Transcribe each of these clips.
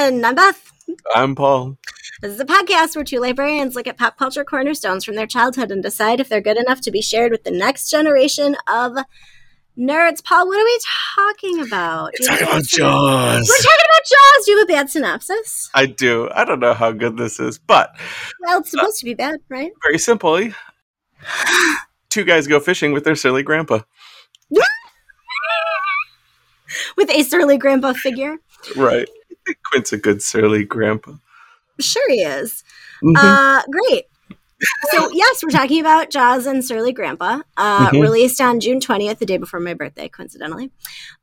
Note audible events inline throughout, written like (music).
I'm Beth. I'm Paul. This is a podcast where two librarians look at pop culture cornerstones from their childhood and decide if they're good enough to be shared with the next generation of nerds. Paul, what are we talking about? We're talking about? Jaws. We're talking about Jaws. Do you have a bad synopsis? I do. I don't know how good this is, but Well, it's supposed uh, to be bad, right? very simply, (gasps) two guys go fishing with their silly grandpa. (laughs) With a surly grandpa figure. Right. I (laughs) Quint's a good surly grandpa. Sure, he is. Mhm. Uh, great. So yes, we're talking about Jaws and Surly Grandpa, uh, Mhm. released on June twentieth, the day before my birthday, coincidentally,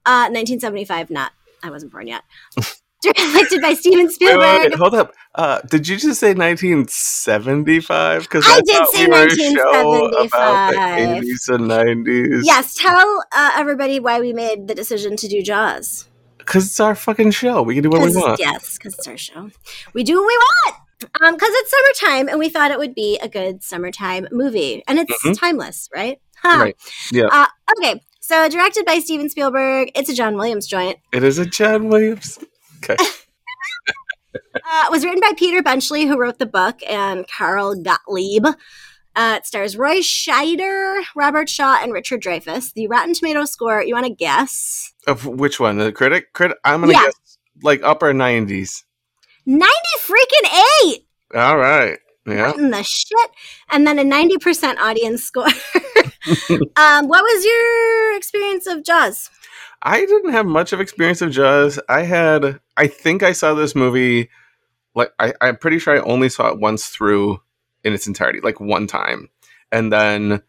uh, nineteen seventy five. Not, I wasn't born yet. (laughs) Directed by Steven Spielberg. wait, wait, hold up. Uh, did you just say 1975? Because I did say we were a show about 1975. the 80s and 90s. Yes, tell uh, everybody why we made the decision to do Jaws. Because it's our fucking show. We can do what we want. Yes, because it's our show. We do what we want. Um, because it's summertime, and we thought it would be a good summertime movie, and it's Mhm. timeless, right? Huh. Right. Yeah. Uh, okay, so directed by Steven Spielberg, it's a John Williams joint. It is a John Williams. Okay. (laughs) Uh, it was written by Peter Benchley, who wrote the book, and Carl Gottlieb. Uh, it stars Roy Scheider, Robert Shaw, and Richard Dreyfuss. The Rotten Tomato score, you want to guess? Of which one? The critic? Critic? I'm going to Yeah. guess like upper 90s. 90 freaking 8! All right. Yeah. What in the shit? And then a 90% audience score. (laughs) um, what was your experience of Jaws? I didn't have much of experience of Jaws. I had, I think I saw this movie, like I, I'm pretty sure I only saw it once through in its entirety, like one time, and then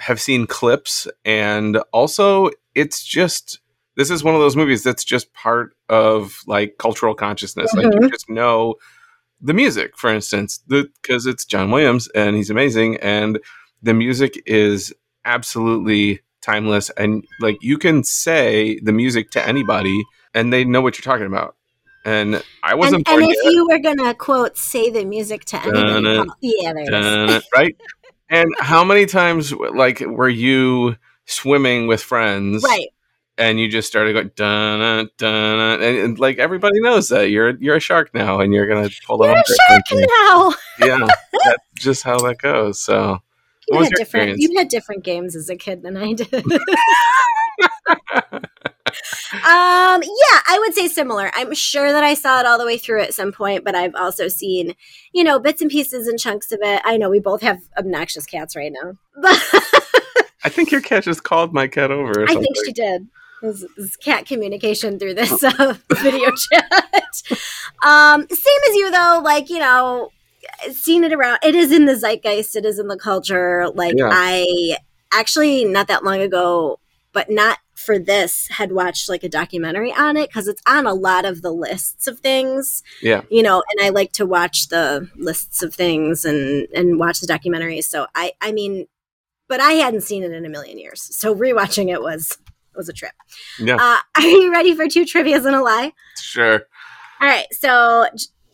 have seen clips. And also, it's just this is one of those movies that's just part of like cultural consciousness. Like you mm-hmm. just know the music, for instance, because it's John Williams and he's amazing, and the music is absolutely timeless and like you can say the music to anybody and they know what you're talking about and i wasn't and born if yet, you were going to quote, say the music to anybody, yeah, there it is. Dun, right and how many times like were you swimming with friends Right. And you just started going dun dun and, and, like everybody knows that you're you're a shark now and you're gonna pull You're a shark now. (laughs) yeah that's just how that goes so You had different. experience You had different games as a kid than I did. (laughs) (laughs) um, yeah, I would say similar. I'm sure that I saw it all the way through at some point, but I've also seen, you know, bits and pieces and chunks of it. I know we both have obnoxious cats right now, but i think your cat just called my cat over I think she did. This is cat communication through this (laughs) uh, video chat. Um, same as you though, like you know, seen it around. It is in the zeitgeist. It is in the culture. Like Yeah. I actually not that long ago, but not for this, had watched like a documentary on it because it's on a lot of the lists of things. Yeah. you know, and I like to watch the lists of things and and watch the documentaries. So I, I mean, but I hadn't seen it in a million years. So rewatching it was was a trip. yeah Uh, (laughs) are you ready for two trivia's and a lie? sure All right. So,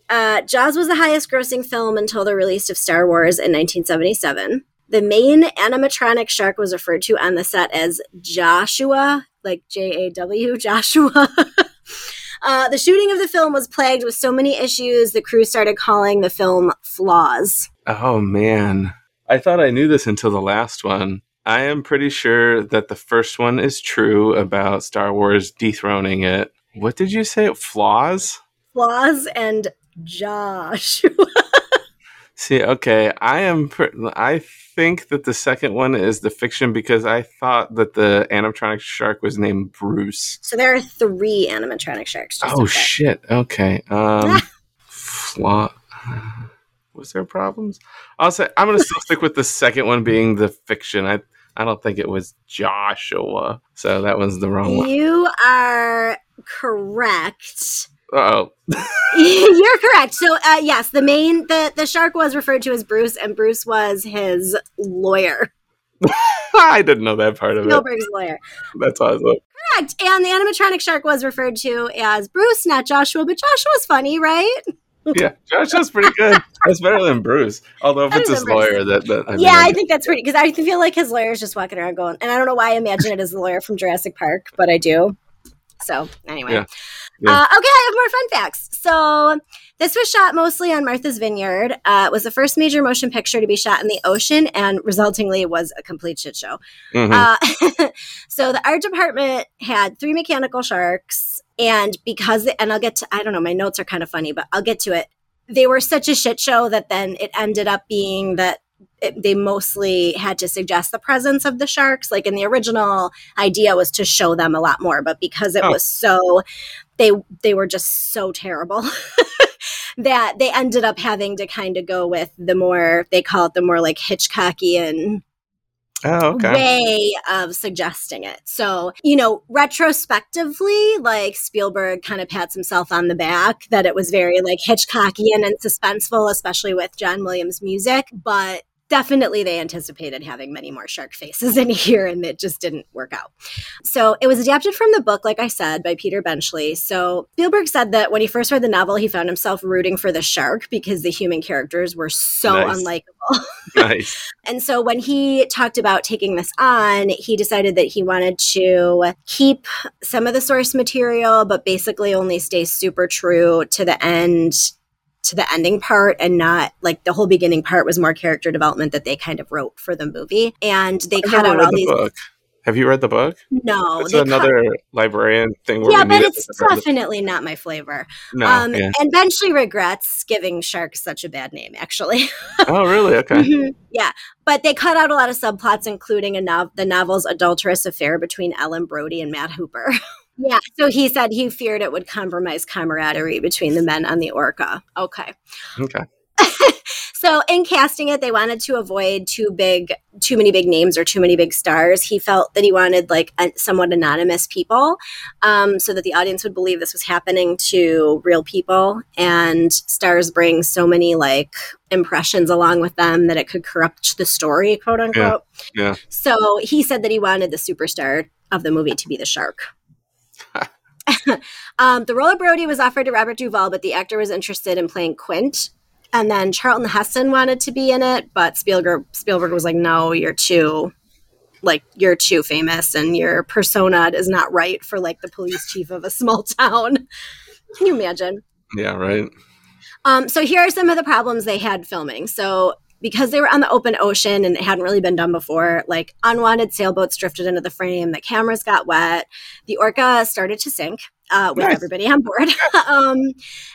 uh, Jaws was the highest grossing film until the release of Star Wars in 1977. The main animatronic shark was referred to on the set as Joshua, like J A W, (laughs) Joshua. (laughs) uh, the shooting of the film was plagued with so many issues, the crew started calling the film flaws. Oh man. I thought I knew this until the last one. I am pretty sure that the first one is true about Star Wars dethroning it. What did you say? Flaws? Flaws and Joshua. (laughs) See, okay, I am. Pr- I think that the second one is the fiction because I thought that the animatronic shark was named Bruce. So there are three animatronic sharks. Oh shit! Okay, um, (laughs) flaw. Was there problems? I'll say I'm gonna still stick with the second one being the fiction. I I don't think it was Joshua, so that was the wrong one. You are correct. Oh, (laughs) You're correct. So, uh, yes, the main the the shark was referred to as Bruce, and Bruce was his lawyer, (laughs) I didn't know that part of it. Spielberg's lawyer. That's awesome. Correct. And the animatronic shark was referred to as Bruce, not Joshua, but Joshua's funny, right? Yeah, Josh is pretty good. That's better than Bruce. Although if it's his Bruce. lawyer, that, that I mean, yeah, I think that's pretty because I feel like his lawyer is just walking around going, and I don't know why I imagine it as the lawyer from Jurassic Park, but I do. So anyway, Yeah. Yeah. Uh, okay, I have more fun facts. So this was shot mostly on Martha's Vineyard. Uh, it was the first major motion picture to be shot in the ocean, and resultingly was a complete shit show. mhm. Uh, (laughs) so the art department had three mechanical sharks, and because and I'll get to I don't know my notes are kind of funny, but I'll get to it. They were such a shit show that then it ended up being that it, they mostly had to suggest the presence of the sharks. Like in the original idea was to show them a lot more, but because it Oh. was so they they were just so terrible. (laughs) That they ended up having to kind of go with the more they call it the more like Hitchcockian oh, okay. way of suggesting it. So, you know, retrospectively, like Spielberg kind of pats himself on the back that it was very like Hitchcockian and suspenseful, especially with John Williams' music. But definitely they anticipated having many more shark faces (laughs) in here and it just didn't work out. So it was adapted from the book, like I said, by Peter Benchley. So Spielberg said that when he first read the novel, he found himself rooting for the shark because the human characters were so Nice. unlikable. (laughs) (laughs) nice. And so when he talked about taking this on, he decided that he wanted to keep some of the source material, but basically only stay super true to the end, to the ending part, and not like the whole beginning part was more character development that they kind of wrote for the movie. And they I've cut out all the these. book. Have you read the book? No, it's they cut- another librarian thing. Where yeah, but it's it definitely not my flavor. no. um, yeah. And Benchley regrets giving sharks such a bad name, actually. (laughs) Oh, really? Okay. Mhm. Yeah, but they cut out a lot of subplots, including a nov- the novel's adulterous affair between Ellen Brody and Matt Hooper. (laughs) yeah, so he said he feared it would compromise camaraderie between the men on the Orca. Okay. Okay. (laughs) So in casting it, they wanted to avoid too big, too many big names or too many big stars. He felt that he wanted like a, somewhat anonymous people, um, so that the audience would believe this was happening to real people. And stars bring so many like impressions along with them that it could corrupt the story, quote unquote. yeah. So he said that he wanted the superstar of the movie to be the shark. (laughs) um, the role of Brody was offered to Robert Duvall, but the actor was interested in playing Quint. And then Charlton Heston wanted to be in it, but Spielberg Spielberg was like, "No, you're too, like, you're too famous, and your persona is not right for like the police chief of a small (laughs) town." Can you imagine? Yeah. Right. Um, so here are some of the problems they had filming. So because they were on the open ocean and it hadn't really been done before, like unwanted sailboats drifted into the frame, the cameras got wet, the orca started to sink uh, with Nice. everybody on board. (laughs) (laughs) um,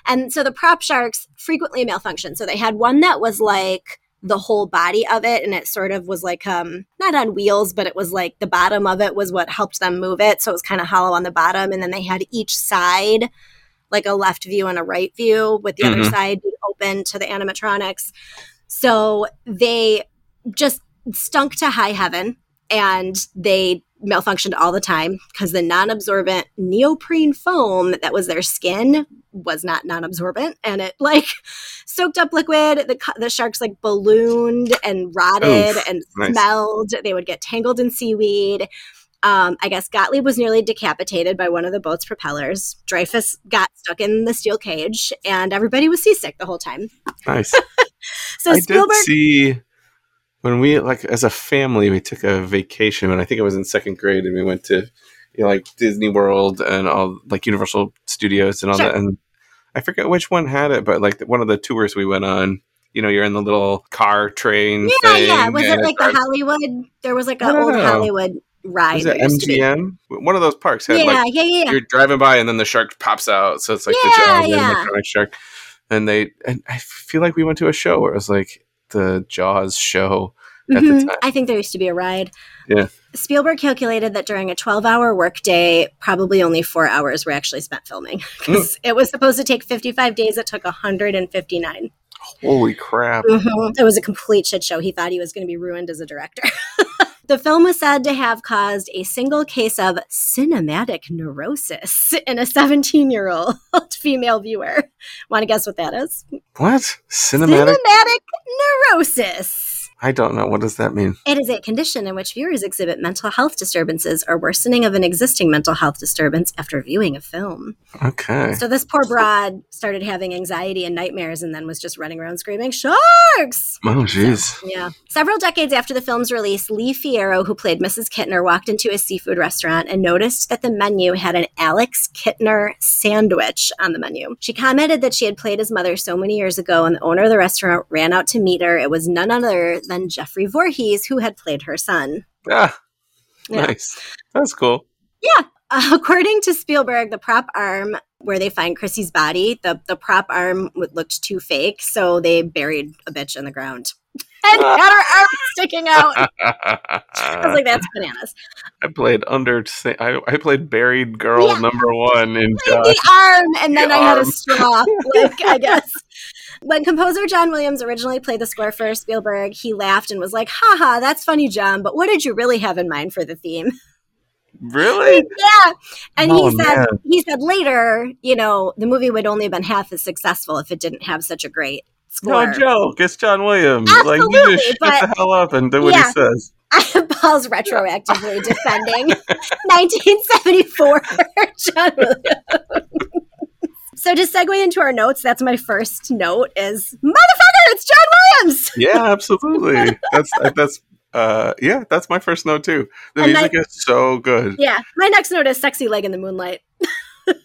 and so the prop sharks frequently malfunctioned. So they had one that was like the whole body of it and it sort of was like um not on wheels but it was like the bottom of it was what helped them move it so it was kind of hollow on the bottom and then they had each side like a left view and a right view with the other Mhm. side open to the animatronics so they just stunk to high heaven and they malfunctioned all the time because the non-absorbent neoprene foam that was their skin was not non-absorbent and it like (laughs) soaked up liquid the, the sharks like ballooned and rotted Oof, and nice. smelled they would get tangled in seaweed um, I guess Gottlieb was nearly decapitated by one of the boat's propellers. Dreyfuss got stuck in the steel cage, and everybody was seasick the whole time. Nice. (laughs) So I Spielberg, did see when we like as a family we took a vacation and I think it was in second grade and we went to you know like Disney World and all like Universal Studios and all Sure. that and I forget which one had it but like one of the tours we went on you know you're in the little car train yeah, thing yeah. Was it like the Hollywood? There was like an old know. Hollywood ride. was it there used to. MGM one of those parks had Yeah, like yeah, yeah, yeah. you're driving by and then the shark pops out so it's like Yeah, the Jaws yeah. shark and they and I feel like we went to a show where it was like the Jaws show at the Mhm. time. I think there used to be a ride. Yeah. Spielberg calculated that during a 12 hour workday, probably only four hours were actually spent filming. (laughs) 'Cause it was supposed to take 55 days. It took 159. Holy crap. Mhm. It was a complete shit show. He thought he was going to be ruined as a director. (laughs) the film was said to have caused a single case of cinematic neurosis in a 17 year old (laughs) female viewer. Want to guess what that is? What? Cinematic? Cinematic neurosis. I don't know. What does that mean? It is a condition in which viewers exhibit mental health disturbances or worsening of an existing mental health disturbance after viewing a film. Okay. So this poor broad started having anxiety and nightmares and then was just running around screaming, Sharks! Oh, jeez. Yeah. Several decades after the film's release, Lee Fierro, who played Mrs. Kintner, walked into a seafood restaurant and noticed that the menu had an Alex Kintner sandwich on the menu. She commented that she had played his mother so many years ago, and the owner of the restaurant ran out to meet her. It was none other than Jeffrey Voorhees, who had played her son. Ah, Yeah. nice. That's cool. Uh, according to Spielberg, the prop arm where they find Chrissy's body, the, the prop arm looked too fake, so they buried a bitch in the ground. (laughs) And had her arm (laughs) sticking out. I was like, that's bananas. I played under. I, I played buried girl Yeah. number one in the arm, and then The I had a straw, like, I (laughs) guess. When composer John Williams originally played the score for Spielberg, he laughed and was like, haha, that's funny, John, but what did you really have in mind for the theme? Really? (laughs) yeah. And Oh, he said man. he said later, you know, the movie would only have been half as successful if it didn't have such a great score. No joke. It's John Williams. like you Absolutely, just shut but- the hell up and do what Yeah. he says. I am Paul's retroactively defending (laughs) 1974 (laughs) John Williams. So to segue into our notes, that's my first note is motherfucker, it's John Williams. (laughs) Yeah, absolutely. that's that's uh yeah, that's my first note too. The And music is so good. Yeah. My next note is sexy leg in the moonlight. (laughs) (laughs)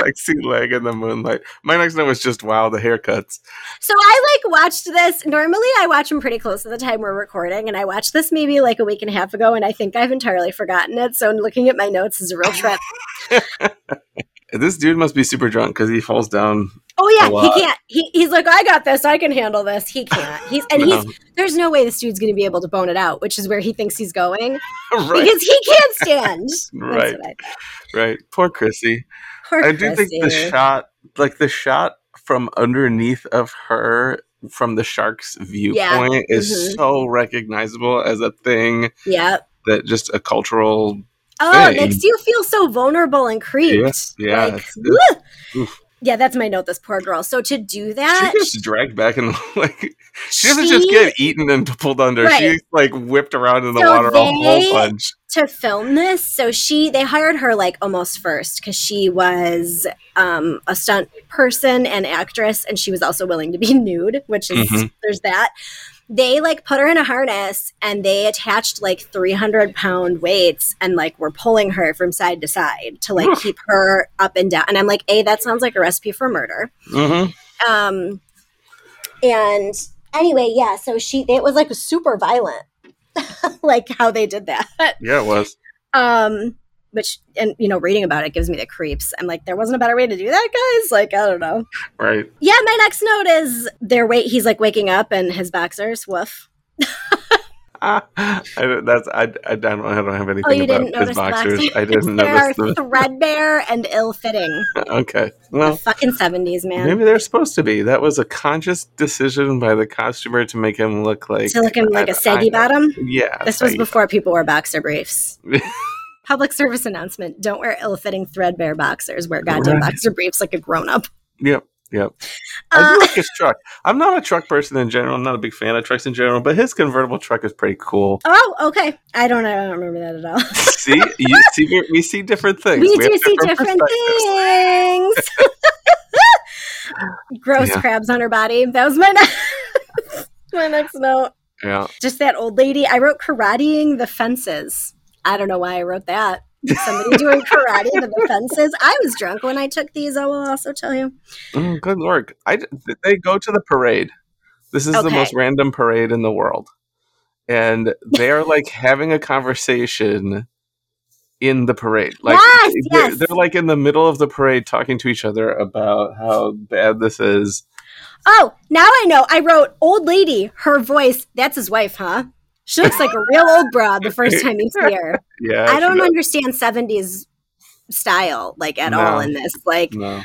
Sexy leg in the moonlight. My next note was just wow, the haircuts. So I like watched this. Normally I watch them pretty close to the time we're recording, and I watched this maybe like a week and a half ago, and I think I've entirely forgotten it. So looking at my notes is a real trip. This dude must be super drunk because he falls down. Oh yeah, he can't. He, he's like, I got this. I can handle this. He can't. He's and (laughs) No. he's. There's no way this dude's going to be able to bone it out, which is where he thinks he's going (laughs) right, because he can't stand. (laughs) Right. right. Poor Chrissy. Poor I do think the shot, like the shot from underneath of her from the shark's viewpoint, is Mhm. so recognizable as a thing Yeah. that just a cultural. Oh, it Thing. makes you feel so vulnerable and creeped. Yeah, Like, it's- it's- yeah, that's my note. This poor girl. So to do that, She gets dragged back and (laughs) like she doesn't just get eaten and pulled under. Right. She's like whipped around in the So water a they- whole bunch. to film this so she they hired her like almost first because she was um a stunt person and actress and she was also willing to be (laughs) nude which is Mhm. there's that they like put her in a harness and they attached like 300 pound weights and like were pulling her from side to side to like keep her up and down. And i'm like a that sounds like a recipe for murder. Hmm um and anyway yeah so she it was like super violent (laughs) like how they did that. Yeah, it was. um which and you know reading about it gives me the creeps i'm like there wasn't a better way to do that guys like i don't know Right. yeah my next note is their wait he's like waking up and his boxers woof (laughs) I don't, that's I, I don't I don't have anything oh you about didn't his notice the boxers. boxers I didn't they are notice the threadbare and ill-fitting (laughs) Okay. the Well, fucking 70s man maybe they're supposed to be. That was a conscious decision by the costumer to make him look like to look him like a a saggy bottom Yeah. this was before people wore boxer briefs bottom. (laughs) public service announcement don't wear ill-fitting threadbare boxers wear goddamn Right. boxer briefs like a grown-up yep. Yep. I Uh, do like his truck. I'm not a truck person in general. I'm not a big fan of trucks in general, but his convertible truck is pretty cool. oh okay i don't i don't remember that at all (laughs) see, you see, we, we see different things. we have do see different perspectives. things. (laughs) Gross Yeah. crabs on her body. That was my next, (laughs) my next note. Yeah. Just that old lady. I wrote karateing the fences. I don't know why I wrote that. Somebody doing karate to the fences. I was drunk when I took these. I will also tell you. Mm, good lord. I, they go to the parade. This is the most random parade in the world. And they're (laughs) like having a conversation in the parade. Like Yes, they're, yes. they're like in the middle of the parade talking to each other about how bad this is. Oh, now I know. I wrote old lady. Her voice. That's his wife, huh? She looks like a real old broad the first time you see her. (laughs) Yeah. I don't she understand seventies style like at all in this. Like does. No.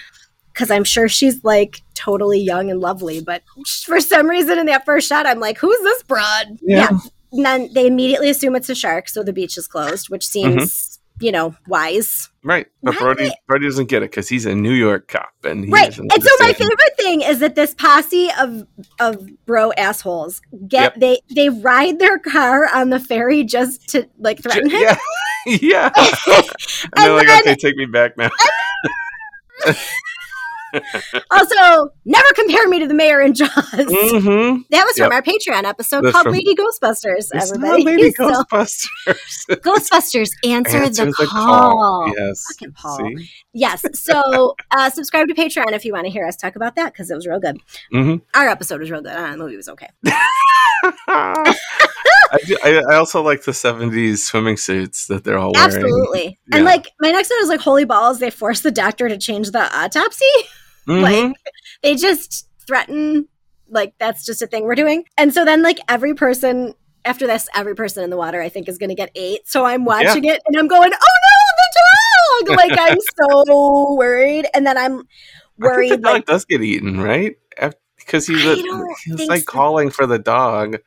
because I'm sure she's like totally young and lovely, but for some reason in that first shot, I'm like, who's this broad? Yeah. And then they immediately assume it's a shark, so the beach is closed, which mm-hmm. seems you know, wise. Right. But. Brody Brody doesn't get it because he's a New York cop and he right. And so my favorite thing is that this posse of of bro assholes get Yep. they they ride their car on the ferry just to like threaten him. Yeah. (laughs) yeah. (laughs) and they're like, then- okay, take me back now. (laughs) Also, never compare me to the mayor in Jaws. mm-hmm. That was from Yep. our Patreon episode That's called from- Lady Ghostbusters. It's not everybody, Lady (laughs) So- Ghostbusters. (laughs) Ghostbusters answer, Answer the, call. Yes. Fucking Paul. See? Yes. So (laughs) uh, subscribe to Patreon if you want to hear us talk about that because it was real good. hmm Our episode was real good. Uh, the movie was okay. I, do, I, I also like the 70s swimming suits that they're all wearing. Absolutely. And like my next one is like holy balls. They forced the doctor to change the autopsy. Mhm. Like they just threaten like that's just a thing we're doing. And so then like every person after this, every person in the water I think is going to get ate. So I'm watching it and I'm going, oh no, the dog! (laughs) Like I'm so worried. And then I'm worried the dog like does get eaten, right? Because he's, a, he's like so. calling for the dog.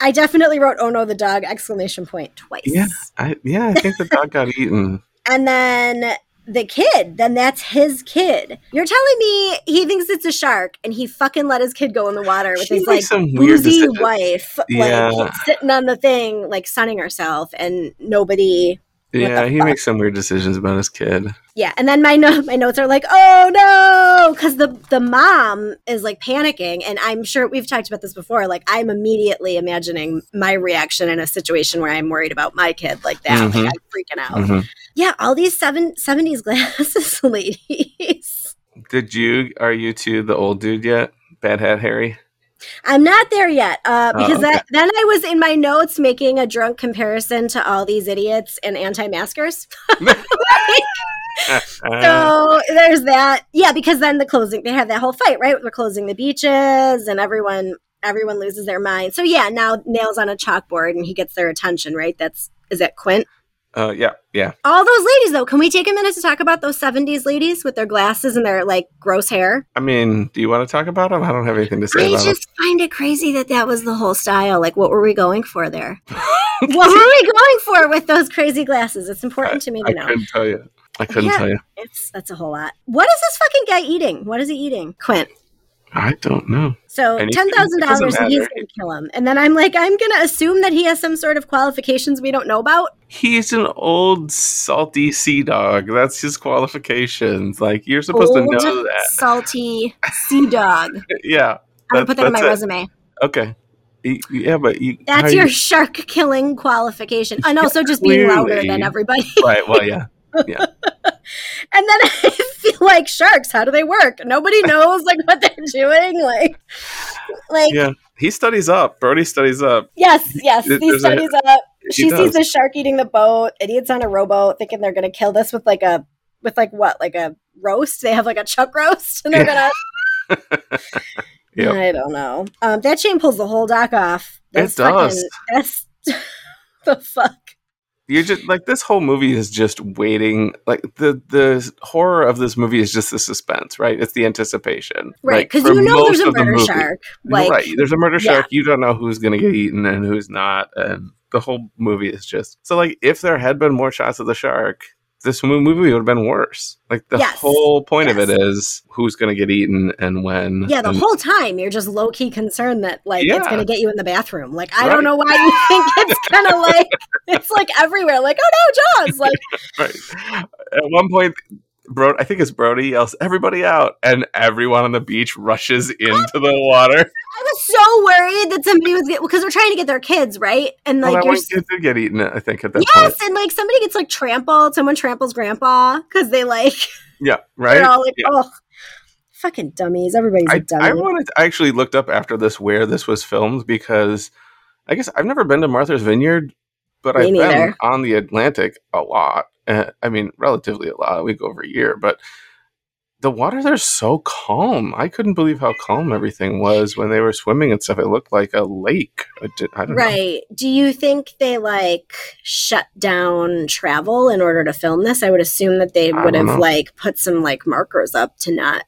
I definitely wrote "Oh no, the dog!" exclamation point twice. Yeah. I, yeah, I think the dog got eaten. (laughs) And then the kid, then that's his kid. You're telling me he thinks it's a shark, and he fucking let his kid go in the water with She his like boozy wife, Yeah. like sitting on the thing, like sunning herself, and nobody. Yeah, he makes some weird decisions about his kid. Yeah, and then my no- (laughs) my notes are like, oh no, because the the mom is like panicking, and I'm sure we've talked about this before. Like, I'm immediately imagining my reaction in a situation where I'm worried about my kid like that. Mhm. Like, I'm freaking out. Mhm. Yeah, all these seven, 70s glasses (laughs) ladies. Did you, are you to the old dude yet? Bad Hat Harry? I'm not there yet uh, Oh, because okay. that, then I was in my notes making a drunk comparison to all these idiots and anti-maskers. (laughs) (laughs) So there's that. Yeah, because then the closing, they have that whole fight, right? They're closing the beaches and everyone everyone loses their mind. So yeah, now nails on a chalkboard and he gets their attention, right? That's is that Quint? Uh, yeah, yeah. All those ladies though, can we take a minute to talk about those 70s ladies with their glasses and their like gross hair? I mean, do you want to talk about them? I don't have anything to say I just find it crazy that that was the whole style. Like, what were we going for there? (laughs) what were we going for with those crazy glasses? It's important to me to I know. I couldn't tell you. I couldn't Yeah. tell you. It's that's a whole lot. What is this fucking guy eating? What is he eating? Quint. I don't know. So Anything. ten thousand dollars, and he's gonna kill him. And then I'm like, I'm gonna assume that he has some sort of qualifications we don't know about. He's an old salty sea dog. That's his qualifications. Like you're supposed Old, to know that. salty sea dog. (laughs) Yeah, I'm gonna put that in my it. resume. Okay. Yeah, but you. how That's you- your shark killing qualification. And also just being louder than everybody. right. Well, yeah, (laughs) yeah. And then (laughs) I feel (laughs) like sharks. How do they work? Nobody knows like what they're doing. Like, like Yeah. He studies up. Brody studies up. yes, yes. He there's a- studies up. He She sees does. the shark eating the boat. Idiots on a rowboat, thinking they're gonna kill this with like a with like what like a roast. They have like a chuck roast, and they're gonna. (laughs) Yep. I don't know. Um, that chain pulls the whole dock off. That's does. (laughs) Fucking, that's the fuck. You're just like this whole movie is just waiting. Like the the horror of this movie is just the suspense, right? It's the anticipation, Right, because for you know there's a of the murder shark. Like, right. There's a murder yeah. shark. You don't know who's going to get eaten and who's not, and the whole movie is just so. Like, if there had been more shots of the shark, this movie would have been worse. Like the Yes. whole point of it is who's going to get eaten and when. Yeah, the and- whole time you're just low key concerned that like it's gonna get you in the bathroom. Like I Right. don't know why you (laughs) think it's gonna like it's like everywhere. Like oh no, Jaws! Like (laughs) right. At one point, Bro, I think it's Brody yells, "Everybody out!" and everyone on the beach rushes into the water. I was so worried that somebody was because they're trying to get their kids right, and like that you're one kid did get eaten. I think at that yes, point. and like somebody gets like trampled. Someone tramples grandpa because they like Yeah, (laughs) right. they're all like Yeah. oh fucking dummies. Everybody's a I, dummy. I wanted. I actually looked up after this where this was filmed because I guess I've never been to Martha's Vineyard, but Me I've been on the Atlantic a lot. Uh, I mean, relatively a lot. We go over a year, but the water there's so calm. I couldn't believe how calm everything was when they were swimming and stuff. It looked like a lake. I, don't know. Right. Do you think they like shut down travel in order to film this? I would assume that they would have know. like put some like markers up to not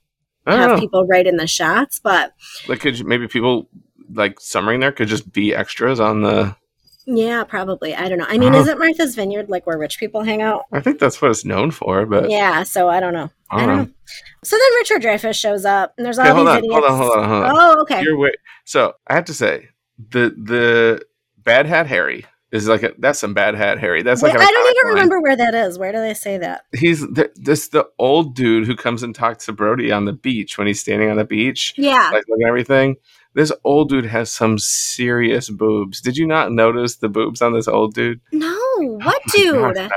have know. people right in the shots, but Like, could you, maybe people like summering there could just be extras on the Yeah, probably. I don't know. I mean, Oh. isn't Martha's Vineyard like where rich people hang out? I think that's what it's known for, but Yeah, so I don't know. I don't know. So then Richard Dreyfuss shows up, and there's all Okay, hold these on, idiots. hold on, hold on, hold on. Oh, okay. You're wait. So I have to say, the the Bad Hat Harry is like a, that's some Bad Hat Harry. That's like Wait, I don't even line. remember where that is. Where do they say that? He's the, this the old dude who comes and talks to Brody on the beach when he's standing on the beach, Yeah. like at everything. This old dude has some serious boobs. Did you not notice the boobs on this old dude? No, oh what Oh dude? my God,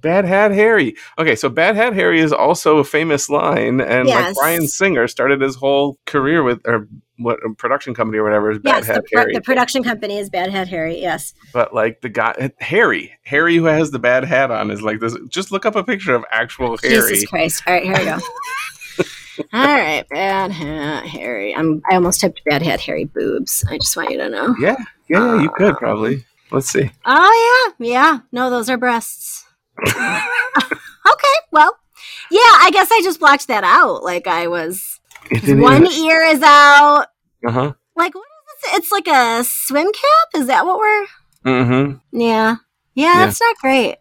Bad Hat Harry. Okay, so Bad Hat Harry is also a famous line, and like Bryan Singer started his whole career with or what a production company or whatever is Bad yes, Hat the, Harry. the production company is Bad Hat Harry. Yes. but like the guy Harry, Harry who has the bad hat on is like this. Just look up a picture of actual Harry. Jesus Christ. All right, here we go. (laughs) All right, Bad Hat Harry. I'm. I almost typed Bad Hat Harry boobs. I just want you to know. Yeah, yeah, yeah, you could probably. Let's see. Oh yeah, yeah. No, those are breasts. (laughs) okay, well, yeah. I guess I just blocked that out. Like I was. It One ear is out. Uh huh. Like what is this? It's like a swim cap. Is that what we're? Mm-hmm. Yeah. Yeah, Yeah. that's not great.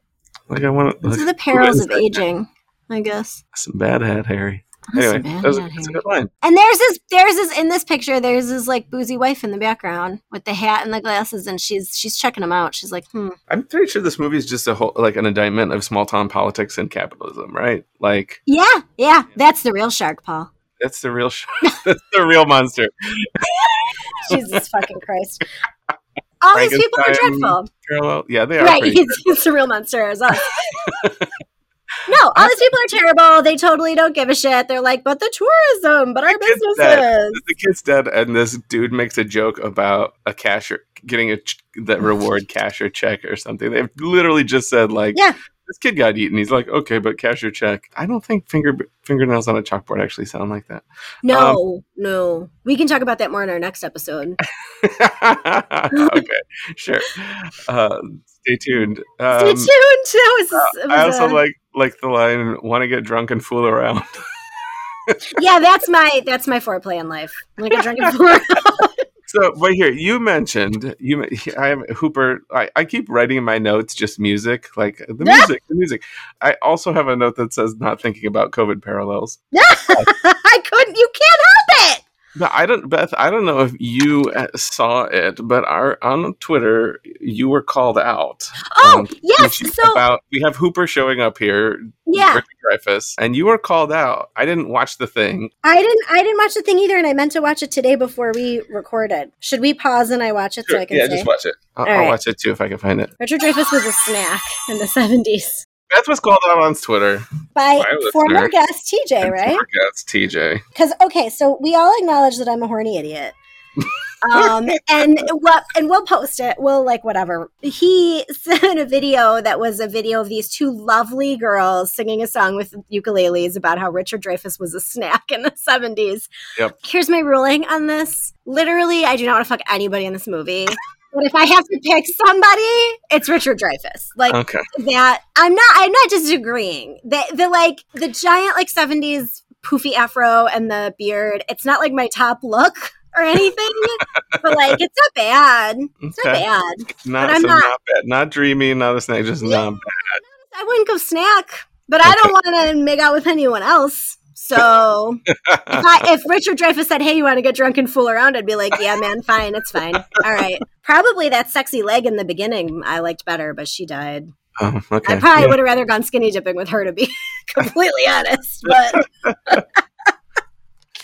Like I want These are the perils of aging, I guess. some bad hat Harry. That's Anyway, that was, that's a good line. And there's this, there's this in this picture, there's his like boozy wife in the background with the hat and the glasses, and she's she's checking him out. She's like, hmm. I'm pretty sure this movie is just a whole like an indictment of small town politics and capitalism, right? Like Yeah, yeah, that's the real shark, Paul. that's the real shark. (laughs) that's the real monster. (laughs) Jesus fucking Christ. (laughs) All these people are dreadful. Parallel, yeah, they are. Right, he's, he's the real monster as us. No, all these people are terrible. They totally don't give a shit. They're like, but the tourism, but our businesses. the kid's dead, and this dude makes a joke about a cashier getting a ch- that (laughs) reward cashier check or something. They've literally just said like, Yeah. this kid got eaten." He's like, "Okay, but cashier check." I don't think finger fingernails on a chalkboard actually sound like that. No, no. We can talk about that more in our next episode. (laughs) okay, sure. Uh, stay tuned. Um, Stay tuned. That was, it I also a- like like the line, "Want to get drunk and fool around." (laughs) yeah, that's my that's my foreplay in life. Like a drunken fool. (laughs) So, but here you mentioned you. I am Hooper. I, I keep writing in my notes just music, like the music, the music. I also have a note that says not thinking about COVID parallels. (laughs) I couldn't. You can't. But I don't, Beth. I don't know if you uh, saw it, but our on Twitter you were called out. Oh um, yes. So about we have Hooper showing up here, yeah, Richard Dreyfuss, and you were called out. I didn't watch the thing. I didn't. I didn't watch the thing either, and I meant to watch it today before we recorded. Should we pause and I watch it so I can yeah, say? just watch it. I'll, I'll right. watch it too if I can find it. Richard Dreyfuss was a snack in the seventies Beth was called out on Twitter. by By former guest TJ, right? That's TJ. Because okay, so we all acknowledge that I'm a horny idiot. um (laughs) and what and we'll post it we'll like whatever he (laughs) sent a video that was a video of these two lovely girls singing a song with ukuleles about how richard dreyfuss was a snack in the 70s Yep. here's my ruling on this literally i do not want to fuck anybody in this movie but if i have to pick somebody it's richard dreyfuss like Okay. that I'm not I'm not disagreeing. The the like the giant like 70s poofy afro and the beard, it's not like my top look or anything. (laughs) but like it's not bad. It's not Okay. bad. Not, I'm so not- not bad. Not dreamy, not a snack, just not bad. I wouldn't go snack, but I don't want to make out with anyone else. So if. I, if Richard Dreyfuss said, "Hey, you want to get drunk and fool around?" I'd be like, "Yeah, man, fine, it's fine, all right." Probably that sexy leg in the beginning I liked better, but she died. oh, okay. I probably Yeah. would have rather gone skinny dipping with her, to be (laughs) completely honest. But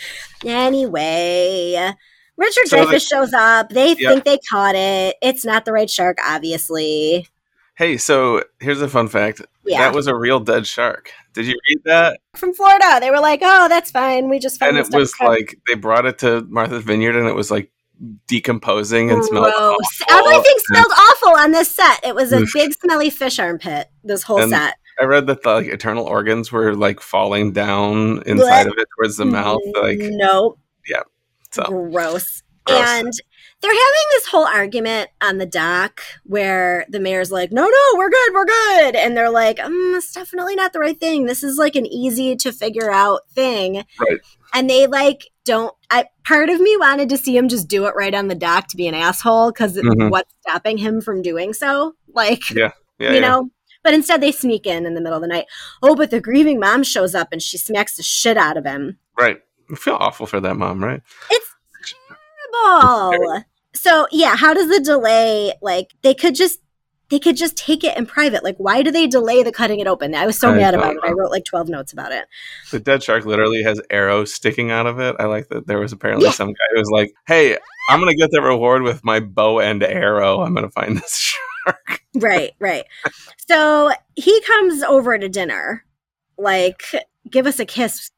(laughs) anyway, Richard So Dreyfuss shows up. They Yeah. think they caught it. It's not the right shark, obviously. Hey, so here's a fun fact. Yeah, That was a real dead shark. Did you read that? from Florida. They were like, "Oh, that's fine. We just found it. And it was crap." like they brought it to Martha's Vineyard, and it was like decomposing and smelled. Gross. awful. Everything smelled awful on this set. It was a Oof. big, smelly fish armpit. This whole And set. I read that the like, internal organs were like falling down inside of it towards the mouth. Like nope. so. Gross. Gross. And they're having this whole argument on the dock where the mayor's like, no, no, we're good, we're good. And they're like, mm, it's definitely not the right thing. This is like an easy to figure out thing. Right. And they like don't, I, part of me wanted to see him just do it right on the dock to be an asshole because Mhm. what's stopping him from doing so? Like, Yeah, yeah, you yeah. know? But instead they sneak in in the middle of the night. Oh, but the grieving mom shows up and she smacks the shit out of him. right. I feel awful for that mom, right? It's terrible. So yeah, how does the delay like they could just they could just take it in private. Like why do they delay the cutting it open? I was so I mad about it. I wrote like 12 notes about it. The dead shark literally has arrows sticking out of it. I like that there was apparently Yeah. some guy who was like, "Hey, I'm gonna get the reward with my bow and arrow. I'm gonna find this (laughs) shark." Right, right. So he comes over to dinner. Like give us a kiss.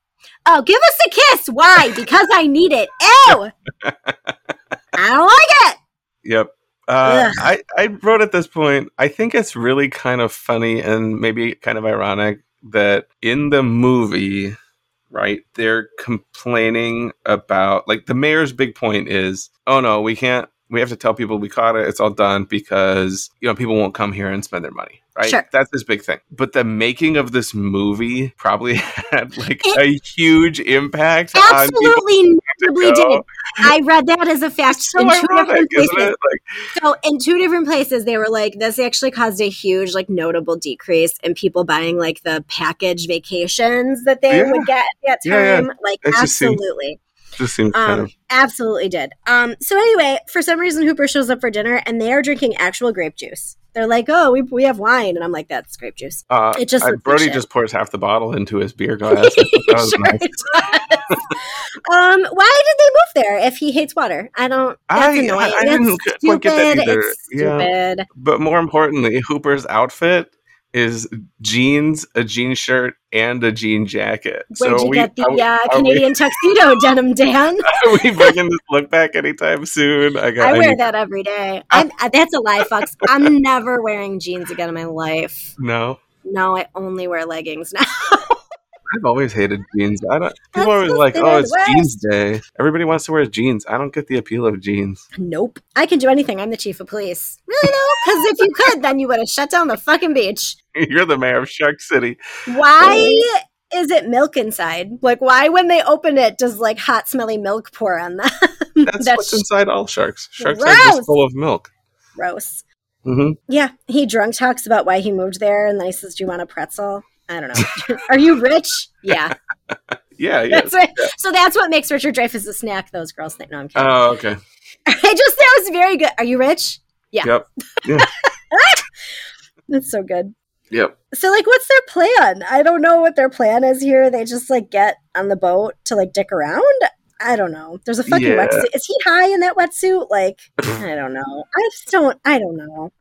Oh, give us a kiss. Why? Because I need it. Ew. (laughs) I don't like it. Yep. Uh, I, I wrote at this point, I think it's really kind of funny and maybe kind of ironic that in the movie, right, they're complaining about, like, the mayor's big point is, oh no, we can't, we have to tell people we caught it, it's all done because, you know, people won't come here and spend their money, right? Sure. That's his big thing. But the making of this movie probably (laughs) had, like, a huge impact Absolutely notably did. I read that as a fact So in two ironic, different places. it? Like, So in two different places, they were like, this actually caused a huge, like, notable decrease in people buying like the package vacations that they Yeah. would get at that Yeah, yeah. time. Like, It just seems- absolutely, just seems kind um, of absolutely did. Um, so anyway, for some reason, Hooper shows up for dinner, and they are drinking actual grape juice. They're like, oh, we we have wine, and I'm like, that's grape juice. Uh, It just like Brody just pours half the bottle into his beer (laughs) glass. That was Sure nice. um, why did they move there if he hates water? I don't. I- I-. I didn't quite get that either. Yeah. stupid. But more importantly, Hooper's outfit is jeans, a jean shirt, and a jean jacket. Where'd you we, get the are, uh, are we- Canadian tuxedo (laughs) denim, Dan? (laughs) are we bringing this look back anytime soon? I got. I wear need- that every day. I'm, uh, that's a lie, fucks. I'm never wearing jeans again in my life. No, No, I only wear leggings now. (laughs) I've always hated jeans. I don't. People are always like, "Oh, it's Midwest." jeans day." Everybody wants to wear jeans. I don't get the appeal of jeans. nope. I can do anything. I'm the chief of police. Really though? Because if you could, then you would have shut down the fucking beach. (laughs) You're the mayor of Shark City. Why is it milk inside? Like, why when they open it does like hot, smelly milk pour on them? (laughs) That's, That's what's inside all sharks. Sharks are Gross. just full of milk. gross. hmm Yeah, he drunk talks about why he moved there, and then he says, "Do you want a pretzel?" I don't know. (laughs) Are you rich? Yeah. (laughs) Yeah, yeah. That's right. So that's what makes Richard Dreyfuss a snack. Those girls think. No, I'm kidding. Oh, okay. (laughs) I just that was very good. Are you rich? Yeah. Yep. That's so good. Yep. So like, what's their plan? I don't know what their plan is here. They just like get on the boat to like dick around. I don't know. There's a fucking Yeah. wetsuit. Is he high in that wetsuit? Like, I don't know. I just don't. I don't know.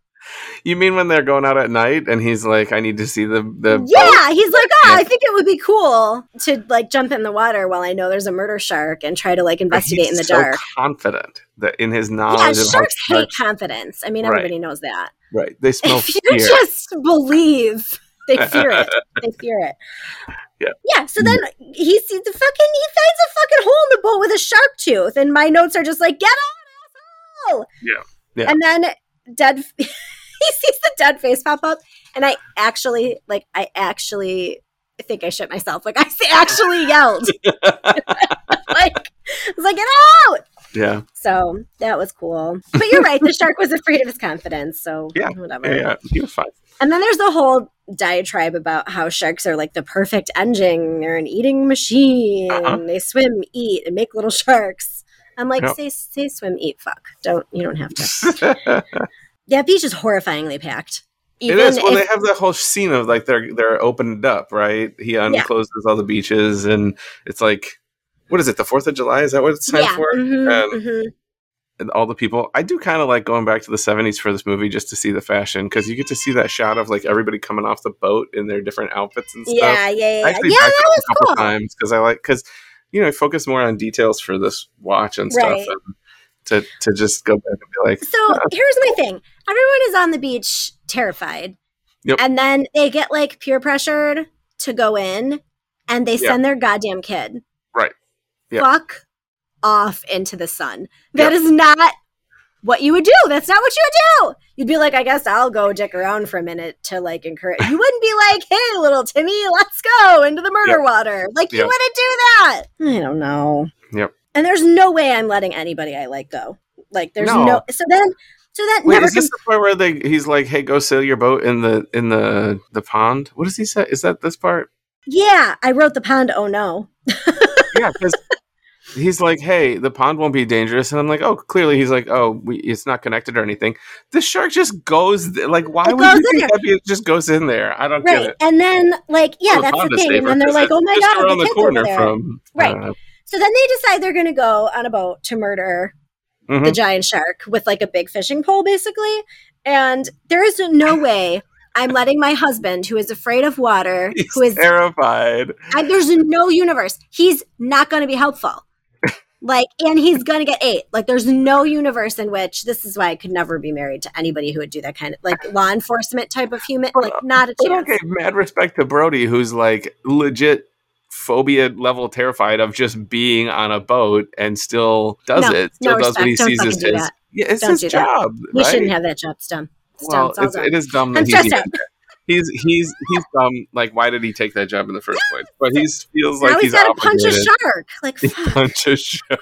You mean when they're going out at night and he's like, I need to see the the? Yeah, he's like, oh, Yeah. I think it would be cool to like jump in the water while I know there's a murder shark and try to like investigate in the so dark. confident that in his Yeah, knowledge of sharks hate sharks- confidence. I mean, Right. everybody knows that. right. They smell if you fear. just believe, they fear it. (laughs) They fear it. Yeah. Yeah. So then he sees the fucking. He finds a fucking hole in the boat with a shark tooth, and my notes are just like, "Get on, asshole!" Yeah. Yeah. And then dead. (laughs) he sees the dead face pop up, and I actually, like, I actually think I shit myself. Like, I (laughs) actually yelled. (laughs) like, I was like, "Get out!" yeah. So that was cool. But you're right. The shark was afraid of his confidence. So Yeah. whatever. Yeah, yeah. He was fine. And then there's the whole diatribe about how sharks are like the perfect engine. They're an eating machine. Uh-huh. They swim, eat, and make little sharks. I'm like, Yep. say, say, swim, eat, fuck. Don't you don't have to. That beach is horrifyingly packed. it is when if- they have that whole scene of like they're they're opened up, right? He uncloses all the beaches and it's like what is it, the fourth of July? Is that what it's time yeah, for? mhm, And- mhm. and all the people. I do kind of like going back to the 70s for this movie just to see the fashion because you get to see that shot of like everybody coming off the boat in their different outfits and stuff. yeah, yeah, yeah, I yeah. actually Yeah, backed that was a couple cool. times because I like because you know I focus more on details for this watch and stuff Right. and to to just go back and be like So here's my thing. Everyone is on the beach terrified. Yep. And then they get like peer pressured to go in and they send their goddamn kid. Right. Yeah. Fuck off into the sun. That Yep. is not what you would do. That's not what you would do. You'd be like, I guess I'll go dick around for a minute to like encourage. You wouldn't be like, hey, little Timmy, let's go into the murder Yep. water. Like, you Yep. wouldn't do that. I don't know. Yep. And there's no way I'm letting anybody I like go. Like, there's No. no. So then, so that Wait, never is this the part where they, he's like, "Hey, go sail your boat in the in the the pond"? What does he say? Is that this part? Yeah, I wrote the pond. Oh no. Yeah, because (laughs) he's like, "Hey, the pond won't be dangerous," and I'm like, "Oh, clearly." He's like, "Oh, we, it's not connected or anything." The shark just goes th- like, why It would you think that? Be, it just goes in there. I don't get Right. it. And then, like, yeah, Oh, that's the is thing. And then they're like, oh my God, the the kids over there. from Right. uh, So then they decide they're going to go on a boat to murder the mhm. giant shark with like a big fishing pole, basically. And there is no (laughs) way I'm letting my husband, who is afraid of water, He's who is, terrified. I, there's no universe. He's not going to be helpful. (laughs) Like, and he's going to get ate. Like, there's no universe in which this is why I could never be married to anybody who would do that kind of like law enforcement type of human. Like, not a But chance. okay, mad respect to Brody, who's like legit phobia level terrified of just being on a boat and still does No, it. Still no does what he respect. Don't sees as his. that. Yeah, it's Don't his job. He right? shouldn't have that job. It's dumb. It's dumb. Well, It's it's, dumb. it is dumb that he's, stressed even out. there. he's he's he's dumb. Like, why did he take that job in the first place? But he feels like now he's he's got to punch a shark. Like, (laughs) fuck. punches shark.